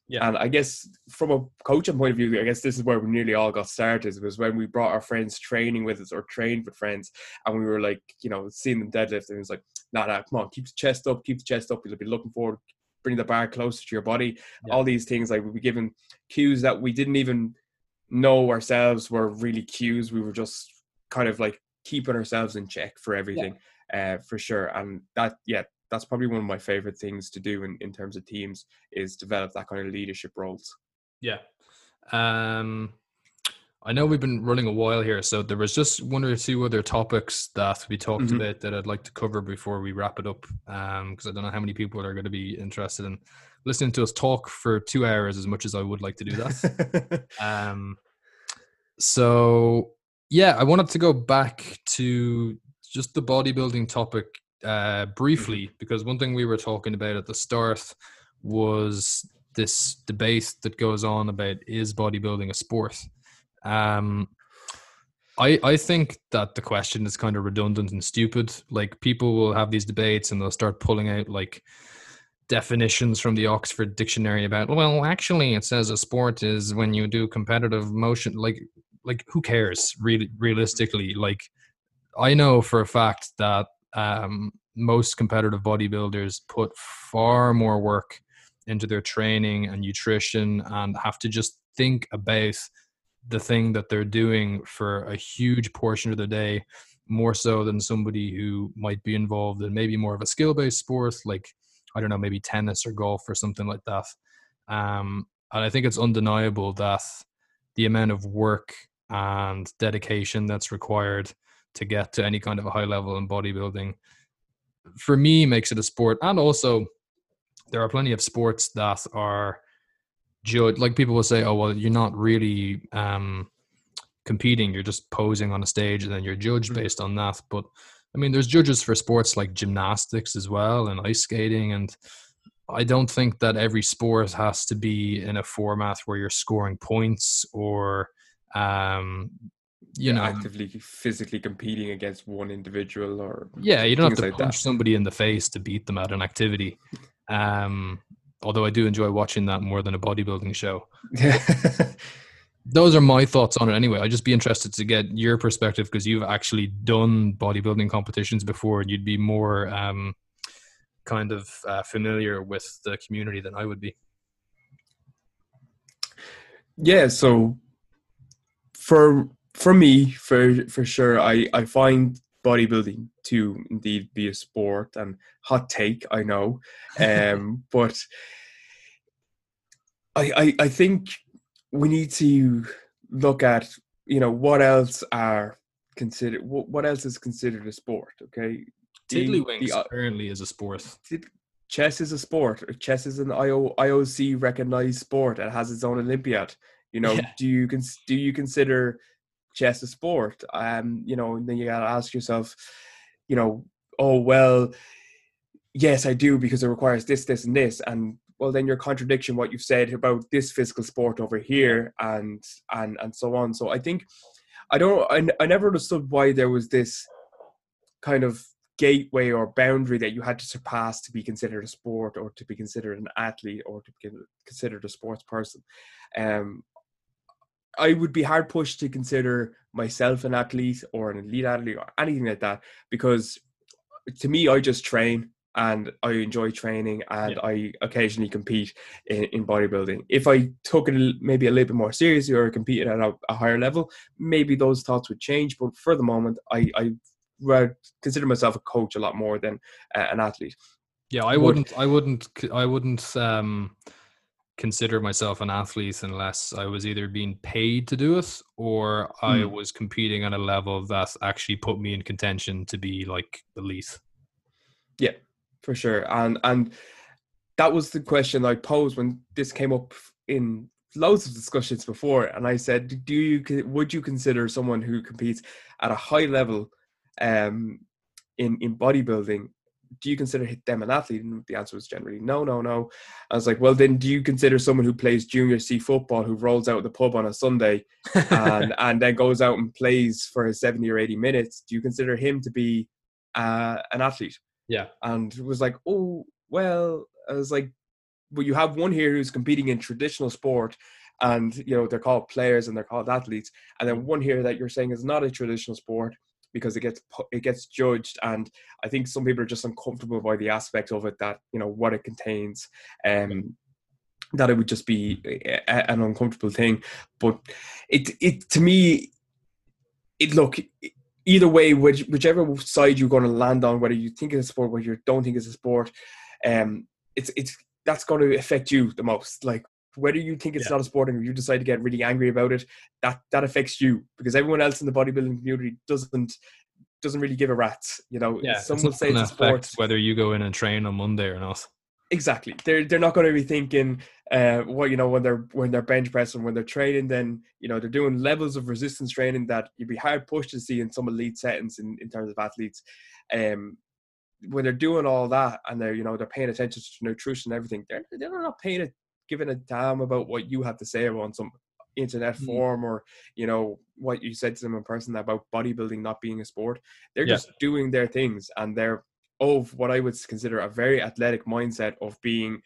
Yeah. And I guess from a coaching point of view, I guess this is where we nearly all got started was when we brought our friends training with us or trained with friends and we were like, you know, seeing them deadlift and it was like, nah, nah, come on, keep the chest up, keep the chest up. You'll be looking forward, bring the bar closer to your body. Yeah. All these things, like we'd be given cues that we didn't even know ourselves were really cues. We were just kind of like keeping ourselves in check for everything, yeah. uh, for sure. And that, yeah, that's probably one of my favorite things to do in, in terms of teams is develop that kind of leadership roles. Yeah. Um, I know we've been running a while here, so there was just one or two other topics that we talked mm-hmm. about that I'd like to cover before we wrap it up. Um, because I don't know how many people are going to be interested in listening to us talk for two hours as much as I would like to do that. um, so yeah, I wanted to go back to just the bodybuilding topic uh, briefly mm-hmm. because one thing we were talking about at the start was this debate that goes on about is bodybuilding a sport. Um, I I think that the question is kind of redundant and stupid. Like people will have these debates and they'll start pulling out like definitions from the Oxford Dictionary about well, actually, it says a sport is when you do competitive motion. Like like who cares? Really, realistically, like I know for a fact that um, most competitive bodybuilders put far more work into their training and nutrition and have to just think about the thing that they're doing for a huge portion of the day more so than somebody who might be involved in maybe more of a skill based sport like i don't know maybe tennis or golf or something like that. Um, and i think it's undeniable that the amount of work and dedication that's required to get to any kind of a high level in bodybuilding for me makes it a sport and also there are plenty of sports that are judged like people will say oh well you're not really um competing you're just posing on a stage and then you're judged mm-hmm. based on that but i mean there's judges for sports like gymnastics as well and ice skating and i don't think that every sport has to be in a format where you're scoring points or um you know actively physically competing against one individual or yeah you don't have to like punch that. somebody in the face to beat them at an activity. Um although i do enjoy watching that more than a bodybuilding show. Those are my thoughts on it anyway. I'd just be interested to get your perspective because you've actually done bodybuilding competitions before and you'd be more um kind of uh, familiar with the community than i would be. Yeah so for for me, for for sure, I I find bodybuilding to indeed be a sport and hot take i know. Um but I, I i think we need to look at you know what else are considered what, what else is considered a sport okay? Tiddlywinks the, apparently is a sport. Chess is a sport. Chess is an IO, ioc recognized sport. It has its own olympiad. You know yeah. do you do you consider chess a sport um you know then you got to ask yourself you know oh well yes i do because it requires this this and this and well then you're contradicting what you've said about this physical sport over here and and and so on. So i think i don't i, I never understood why there was this kind of gateway or boundary that you had to surpass to be considered a sport or to be considered an athlete or to be considered a sports person. Um I would be hard pushed to consider myself an athlete or an elite athlete or anything like that because to me I just train and I enjoy training and yeah. I occasionally compete in, in, bodybuilding. If I took it maybe a little bit more seriously or competed at a, a higher level, maybe those thoughts would change. But for the moment, I, I would consider myself a coach a lot more than uh, an athlete. Yeah, I but, wouldn't. I wouldn't. I wouldn't. Um, consider myself an athlete unless I was either being paid to do it or I mm. was competing on a level that actually put me in contention to be like elite. Yeah, for sure. And and that was the question I posed when this came up in loads of discussions before. And I said, do you would you consider someone who competes at a high level um, in in bodybuilding do you consider them an athlete? And the answer was generally no, no, no. I was like, well, then do you consider someone who plays junior C football who rolls out of the pub on a Sunday and, and then goes out and plays for 70 or 80 minutes? Do you consider him to be uh, an athlete? Yeah. And it was like, oh, well, I was like, well, you have one here who's competing in traditional sport and, you know, they're called players and they're called athletes. And then one here that you're saying is not a traditional sport because it gets it gets judged and i think some people are just uncomfortable by the aspect of it that you know what it contains um that it would just be a, an uncomfortable thing. But it it to me it look either way which, whichever side you're going to land on whether you think it's a sport whether you don't think it's a sport um it's it's that's going to affect you the most like whether you think it's yeah. not a sport and you decide to get really angry about it, that that affects you because everyone else in the bodybuilding community doesn't doesn't really give a rat's. You know, yeah, some will say it's a sport. Whether you go in and train on Monday or not. Exactly. They're they're not going to be thinking uh what you know when they're when they're bench pressing when they're training then you know they're doing levels of resistance training that you'd be hard pushed to see in some elite settings in, in terms of athletes. Um when they're doing all that and they're you know they're paying attention to nutrition and everything, they're they're not paying it giving a damn about what you have to say about some internet mm. forum or you know what you said to them in person about bodybuilding not being a sport they're yeah. just doing their things and they're of what i would consider a very athletic mindset of being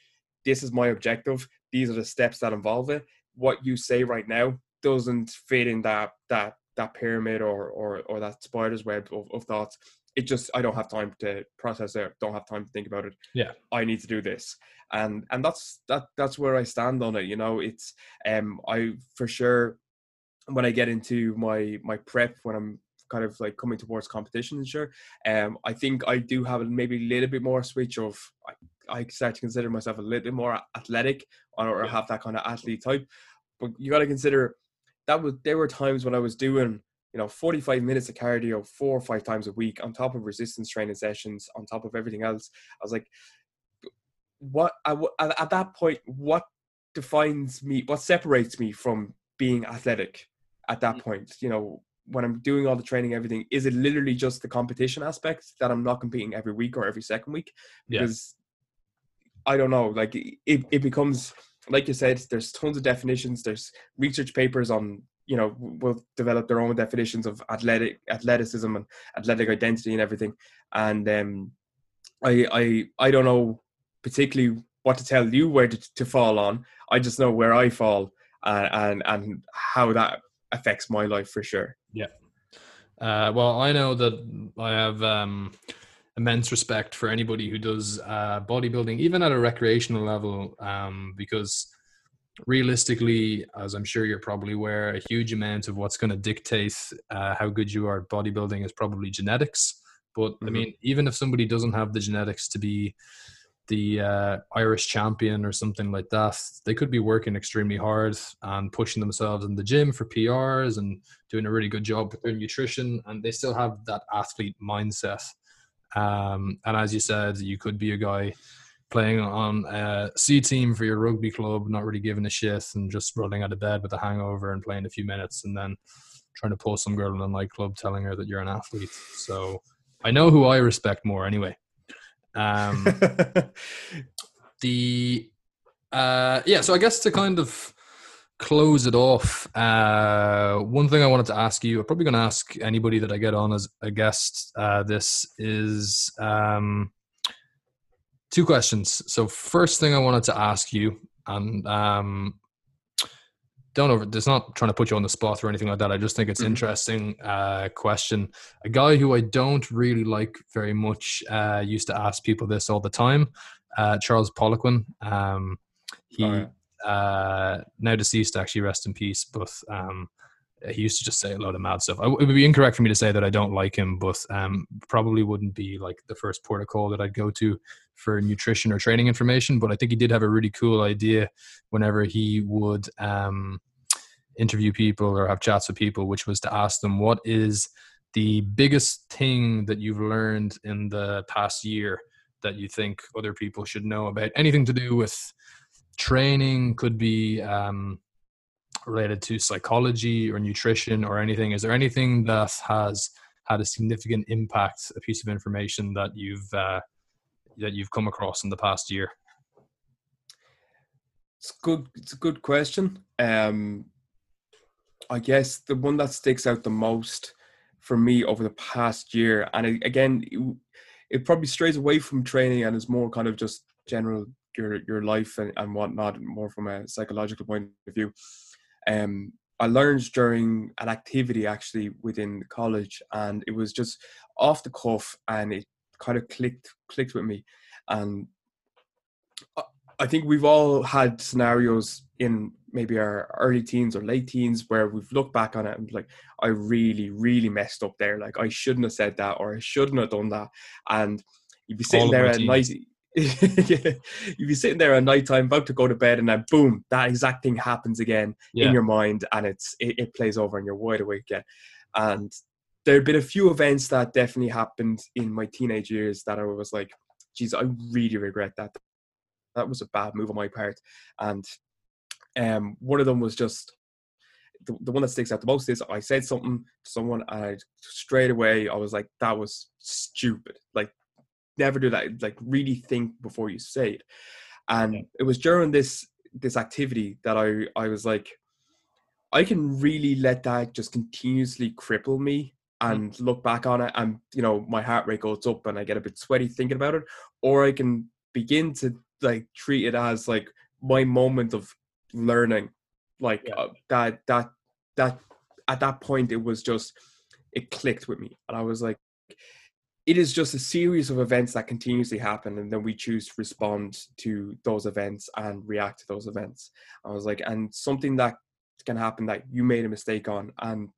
this is my objective these are the steps that involve it what you say right now doesn't fit in that that that pyramid or or, or that spider's web of, of thoughts it just I don't have time to process it. Don't have time to think about it. Yeah, I need to do this, and and that's that that's where I stand on it. You know, it's um I for sure when I get into my my prep when I'm kind of like coming towards competition and sure um I think I do have maybe a little bit more switch of I, I start to consider myself a little bit more athletic or, or have that kind of athlete type but you got to consider that was there were times when I was doing you know 45 minutes of cardio four or five times a week on top of resistance training sessions on top of everything else i was like what I, at that point what defines me what separates me from being athletic at that mm. point you know when i'm doing all the training everything is it literally just the competition aspect that i'm not competing every week or every second week because yeah. i don't know like it, it becomes like you said there's tons of definitions there's research papers on you know will develop their own definitions of athletic athleticism and athletic identity and everything. And um i i i don't know particularly what to tell you where to, to fall on. I just know where i fall uh, and and how that affects my life for sure. Yeah. Uh, well i know that i have um immense respect for anybody who does uh, bodybuilding even at a recreational level um, because realistically, as I'm sure you're probably aware, a huge amount of what's going to dictate uh, how good you are at bodybuilding is probably genetics. But mm-hmm. I mean, even if somebody doesn't have the genetics to be the uh, Irish champion or something like that, they could be working extremely hard and pushing themselves in the gym for PRs and doing a really good job with their nutrition, and they still have that athlete mindset. Um, and as you said, you could be a guy playing on a C team for your rugby club, not really giving a shit and just rolling out of bed with a hangover and playing a few minutes, and then trying to pull some girl in a nightclub telling her that you're an athlete. So I know who I respect more anyway. Um, the uh, yeah, so I guess to kind of close it off, uh, one thing I wanted to ask you, I'm probably going to ask anybody that I get on as a guest. Uh, this is um, two questions. So first thing I wanted to ask you, and um, don't over. It's not trying to put you on the spot or anything like that. I just think it's mm-hmm. interesting uh, question. A guy who I don't really like very much uh, used to ask people this all the time. Uh, Charles Poliquin. Um, he oh, yeah. uh, now deceased, actually, rest in peace. But um, he used to just say a lot of mad stuff. I, it would be incorrect for me to say that I don't like him, but um, probably wouldn't be like the first protocol that I'd go to for nutrition or training information. But I think he did have a really cool idea whenever he would um, interview people or have chats with people, which was to ask them what is the biggest thing that you've learned in the past year that you think other people should know about anything to do with training could be um, related to psychology or nutrition or anything is there anything that has had a significant impact a piece of information that you've uh, that you've come across in the past year? It's good it's a good question. Um i guess the one that sticks out the most for me over the past year and again it, it probably strays away from training and is more kind of just general your your life and, and whatnot more from a psychological point of view um, I learned during an activity actually within college, and it was just off the cuff, and it kind of clicked clicked with me. And I think we've all had scenarios in maybe our early teens or late teens where we've looked back on it and like, I really, really messed up there. Like I shouldn't have said that or I shouldn't have done that. And you'd be sitting there at night you'd be sitting there at night time, about to go to bed, and then boom, that exact thing happens again yeah. in your mind, and it's it, it, plays over, and you're wide awake again. And there have been a few events that definitely happened in my teenage years that I was like, geez, I really regret that. That was a bad move on my part. And um, one of them was just the, the one that sticks out the most is I said something to someone and I straight away I was like, that was stupid. Like never do that. Like really think before you say it. And yeah. it was during this this activity that I I was like, I can really let that just continuously cripple me mm. and look back on it and you know my heart rate goes up and I get a bit sweaty thinking about it, or I can begin to like treat it as like my moment of learning, like yeah. uh, that that that at that point it was just it clicked with me and I was like it is just a series of events that continuously happen and then we choose to respond to those events and react to those events. I was like and something that can happen that you made a mistake on and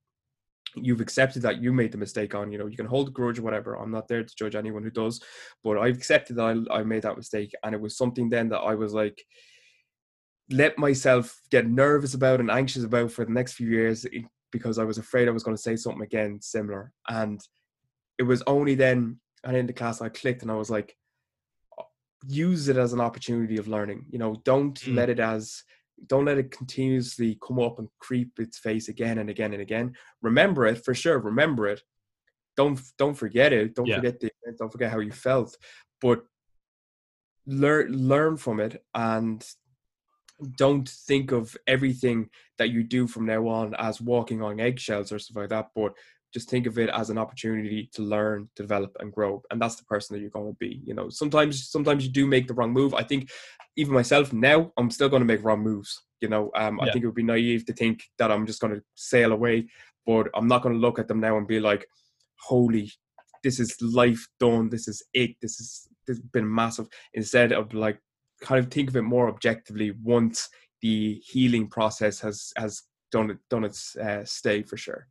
you've accepted that you made the mistake on you know you can hold a grudge or whatever. I'm not there to judge anyone who does but i've accepted that I, I made that mistake and it was something then that i was like let myself get nervous about and anxious about for the next few years because i was afraid i was going to say something again similar. And it was only then and in the class I clicked and I was like, use it as an opportunity of learning. You know, don't mm. let it as don't let it continuously come up and creep its face again and again and again. Remember it for sure. Remember it. Don't don't forget it. Don't yeah. forget the event. don't forget how you felt. But learn learn from it and don't think of everything that you do from now on as walking on eggshells or stuff like that. But just think of it as an opportunity to learn develop and grow. And that's the person that you're going to be you know? Sometimes sometimes you do make the wrong move. I think even myself now i'm still going to make wrong moves you know? Um, yeah. i think it would be naive to think that i'm just going to sail away but i'm not going to look at them now and be like holy this is life done. This is it. This is this has been massive. Instead of like kind of think of it more objectively once the healing process has has done it done its uh, stay for sure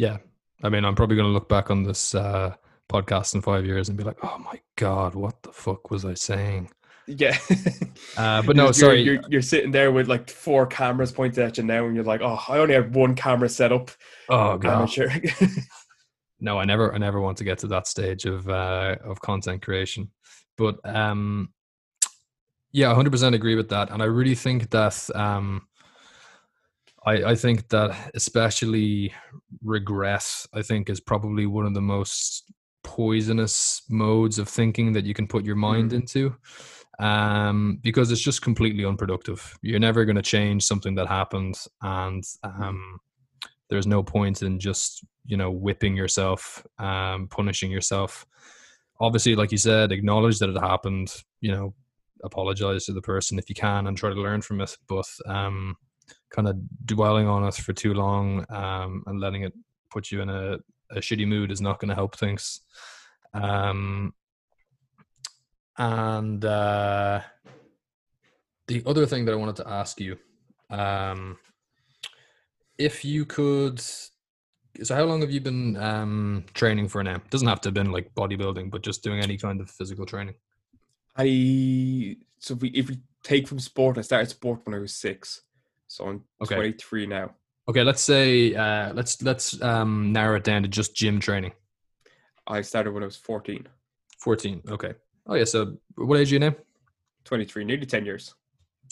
yeah, I mean, I'm probably going to look back on this uh, podcast in five years and be like, oh my god, what the fuck was I saying? Yeah. Uh, but no, You're- sorry. You're, you're sitting there with like four cameras pointed at you now, and you're like, oh, I only have one camera set up. oh god. No i never i never want to get to that stage of uh of content creation but um yeah 100% agree with that and i really think that um i i think that especially regress i think is probably one of the most poisonous modes of thinking that you can put your mind Mm. into um because it's just completely unproductive. You're never going to change something that happened and um there's no point in just you know whipping yourself um punishing yourself. Obviously like you said acknowledge that it happened you know apologize to the person if you can and try to learn from it but um kind of dwelling on it for too long um and letting it put you in a, a shitty mood is not going to help things. Um and uh the other thing that i wanted to ask you um if you could so how long have you been um training for an now doesn't have to have been like bodybuilding but just doing any kind of physical training. I so if we if we take from sport, I started sport when I was six, so I'm Okay. 23 now. okay let's say uh let's let's um narrow it down to just gym training I started when I was 14, 14 okay oh yeah so what age are you now 23, nearly 10 years.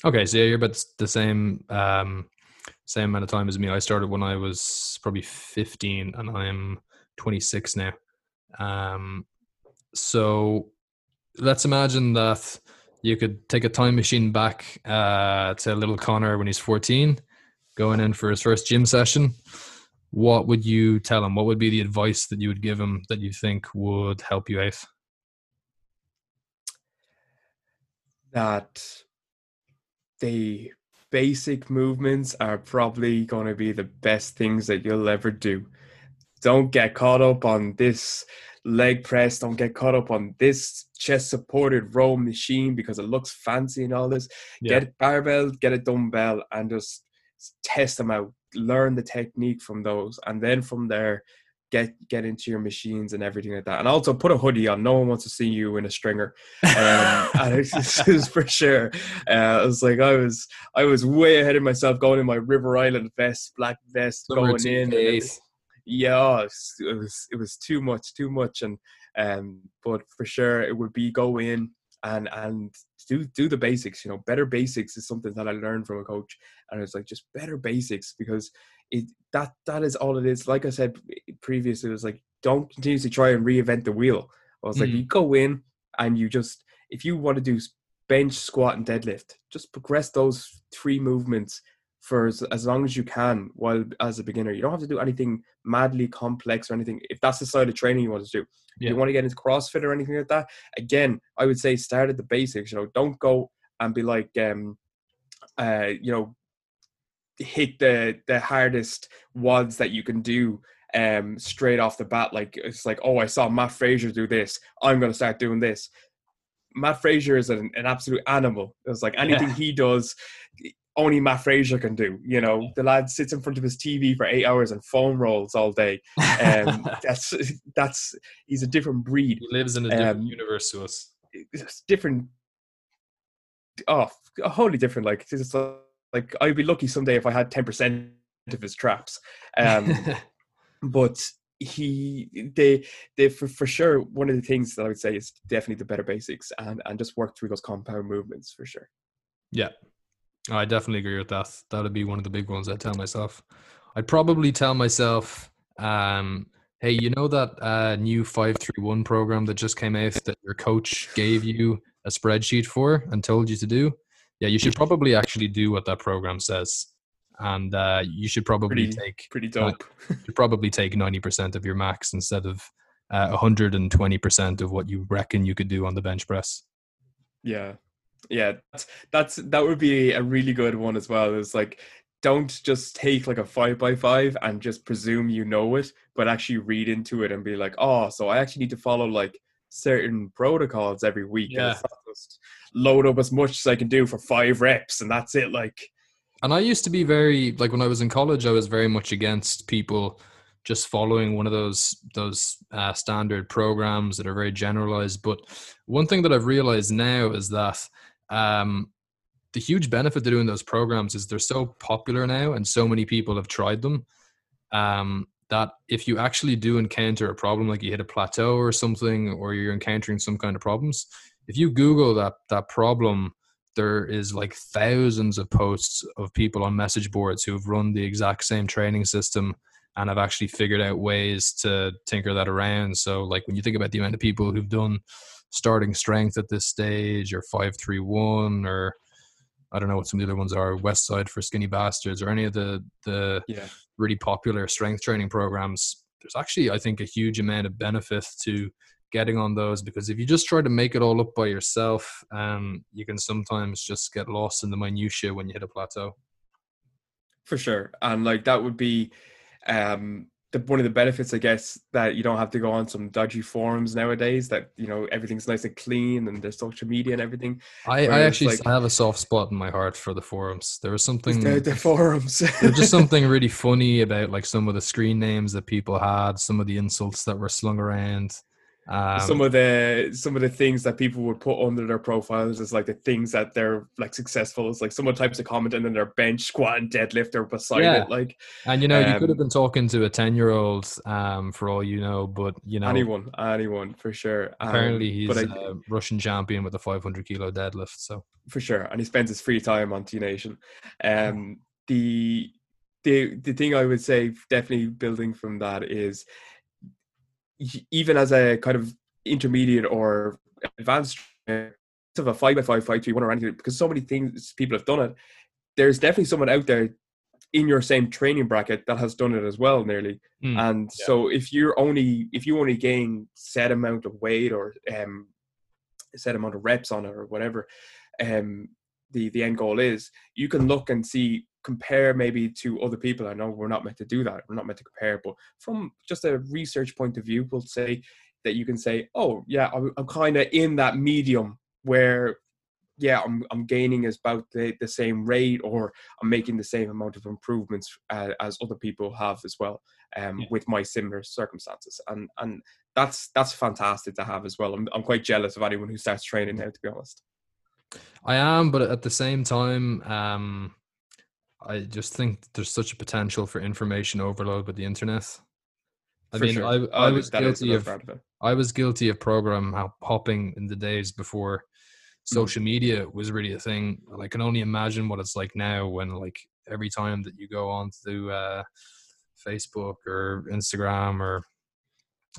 okay so yeah, you're about the same um same amount of time as me i started when i was probably 15 and i'm 26 now um so let's imagine that you could take a time machine back uh, to little Connor when he's 14, going in for his first gym session. What would you tell him? What would be the advice that you would give him that you think would help you out? That the basic movements are probably going to be the best things that you'll ever do. Don't get caught up on this leg press. Don't get caught up on this chest supported row machine because it looks fancy and all this. Yeah. Get a barbell, get a dumbbell, and just test them out. Learn the technique from those, and then from there, get get into your machines and everything like that. And also put a hoodie on. No one wants to see you in a stringer. Um, and it's, it's, it's for sure. Uh, I was like, I was I was way ahead of myself going in my River Island vest, black vest, going in. And 2K8. everything yeah, it was, it was it was too much, too much, and um, but for sure it would be go in and and do do the basics. You know, better basics is something that I learned from a coach, and it's like just better basics because it that that is all it is. Like I said previously, it was like don't continuously try and reinvent the wheel. I was like, Mm. you go in and you just if you want to do bench, squat, and deadlift, just progress those three movements for as, as long as you can while as a beginner. You don't have to do anything madly complex or anything. If that's the style of training you want to do, Yeah. you want to get into CrossFit or anything like that. Again, I would say start at the basics. You know, don't go and be like, um, uh, you know, hit the the hardest WODs that you can do um straight off the bat like it's like oh i saw Mat Fraser do this i'm going to start doing this Mat Fraser is an, an absolute animal it's like anything Yeah. he does only Mat Fraser can do you know? The lad sits in front of his tv for eight hours and foam rolls all day. Um that's that's he's a different breed. He lives in a different um, universe to us. it's different. Oh a wholly different like it's just uh, like i'd be lucky someday if i had 10% of his traps. Um but he they they for, for sure one of the things that i would say is definitely the better basics and and just work through those compound movements for sure. Yeah, I definitely agree with that. That'd be one of the big ones I tell myself. I'd probably tell myself, um, "Hey, you know that uh, new five three one program that just came out that your coach gave you a spreadsheet for and told you to do? Yeah, you should probably actually do what that program says, and uh, you should probably Pretty- take pretty dope you should probably take ninety percent of your max instead of uh, hundred and twenty percent of what you reckon you could do on the bench press." Yeah, yeah, that's that's that would be a really good one as well. It's like don't just take like a five by five and just presume you know it, but actually read into it and be like, oh, so I actually need to follow like certain protocols every week. And it's just load up as much as I can do for five reps and that's it. Like, And I used to be very like when I was in college, I was very much against people just following one of those those uh, standard programs that are very generalized. But one thing that I've realized now is that um, the huge benefit to doing those programs is they're so popular now, and so many people have tried them. Um, that if you actually do encounter a problem, like you hit a plateau or something, or you're encountering some kind of problems, if you Google that that problem, there is like thousands of posts of people on message boards who have run the exact same training system and have actually figured out ways to tinker that around. So, like when you think about the amount of people who've done starting strength at this stage, or five three one, or I don't know what some of the other ones are, Westside for Skinny Bastards, or any of the the yeah. really popular strength training programs. There's actually, I think, a huge amount of benefit to getting on those because if you just try to make it all up by yourself, um, you can sometimes just get lost in the minutia when you hit a plateau. For sure, and like that would be um, the, one of the benefits, I guess, that you don't have to go on some dodgy forums nowadays. That you know everything's nice and clean, and there's social media and everything. I, I actually like, I have a soft spot in my heart for the forums. There was something the, the forums. there's just something really funny about like some of the screen names that people had, some of the insults that were slung around. Um, some of the some of the things that people would put under their profiles is like the things that they're like successful. It's like someone types a comment and then their bench squat and deadlift are beside yeah. it. Like, and you know, um, you could have been talking to a ten year old, um, for all you know, but you know, anyone, anyone for sure. Um, apparently, he's I, a Russian champion with a 500 kilo deadlift. So for sure, and he spends his free time on T Nation. Um, the the the thing I would say, definitely building from that is even as a kind of intermediate or advanced of a five by five fight three one or anything because so many things people have done it there's definitely someone out there in your same training bracket that has done it as well nearly mm, and yeah. so if you're only if you only gain set amount of weight or um set amount of reps on it or whatever um the the end goal is you can look and see compare maybe to other people. I know we're not meant to do that. We're not meant to compare, but from just a research point of view, we'll say that you can say, oh yeah, I'm, I'm kind of in that medium where yeah, I'm I'm gaining as about the, the same rate, or I'm making the same amount of improvements uh, as other people have as well, um, yeah. with my similar circumstances, and and that's that's fantastic to have as well. I'm I'm quite jealous of anyone who starts training now, to be honest. I am, but at the same time, um, I just think there's such a potential for information overload with the internet. I for mean, sure. I, I oh, was guilty of, of I was guilty of program hopping in the days before mm. social media was really a thing. And I can only imagine what it's like now when like every time that you go on to uh, Facebook or Instagram or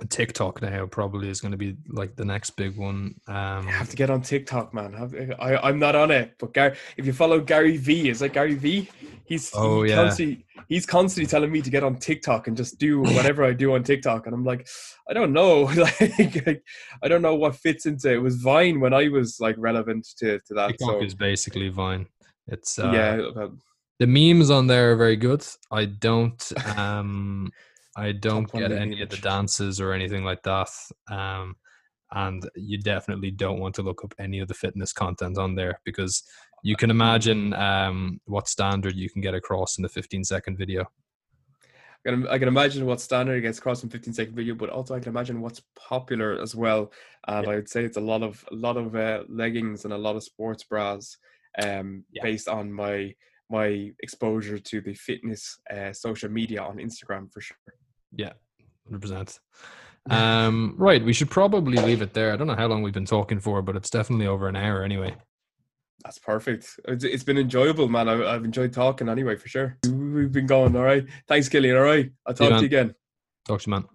TikTok now probably is going to be like the next big one. Um, you have to get on TikTok, man. I, I'm not on it, but Gary, if you follow Gary V, is that Gary V? He's oh he yeah. Constantly, he's constantly telling me to get on TikTok and just do whatever I do on TikTok, and I'm like, I don't know, like, I don't know what fits into it. Was Vine when I was like relevant to to that. TikTok so. is basically Vine. It's uh, yeah. the memes on there are very good. I don't. um I don't get any of the dances or anything like that. Um, and you definitely don't want to look up any of the fitness content on there because you can imagine um, what standard you can get across in a 15 second video. I can, I can imagine what standard gets across in 15 second video, but also I can imagine what's popular as well. And yeah. I would say it's a lot of a lot of uh, leggings and a lot of sports bras, um, yeah. based on my my exposure to the fitness uh, social media on Instagram for sure. Yeah, hundred percent. Um, right, we should probably leave it there. I don't know how long we've been talking for, but it's definitely over an hour anyway. That's perfect. It's, it's been enjoyable, man. I, have enjoyed talking anyway, for sure. We've been going. All right. Thanks, Killian. All right. I'll talk to you again. Talk to you, man.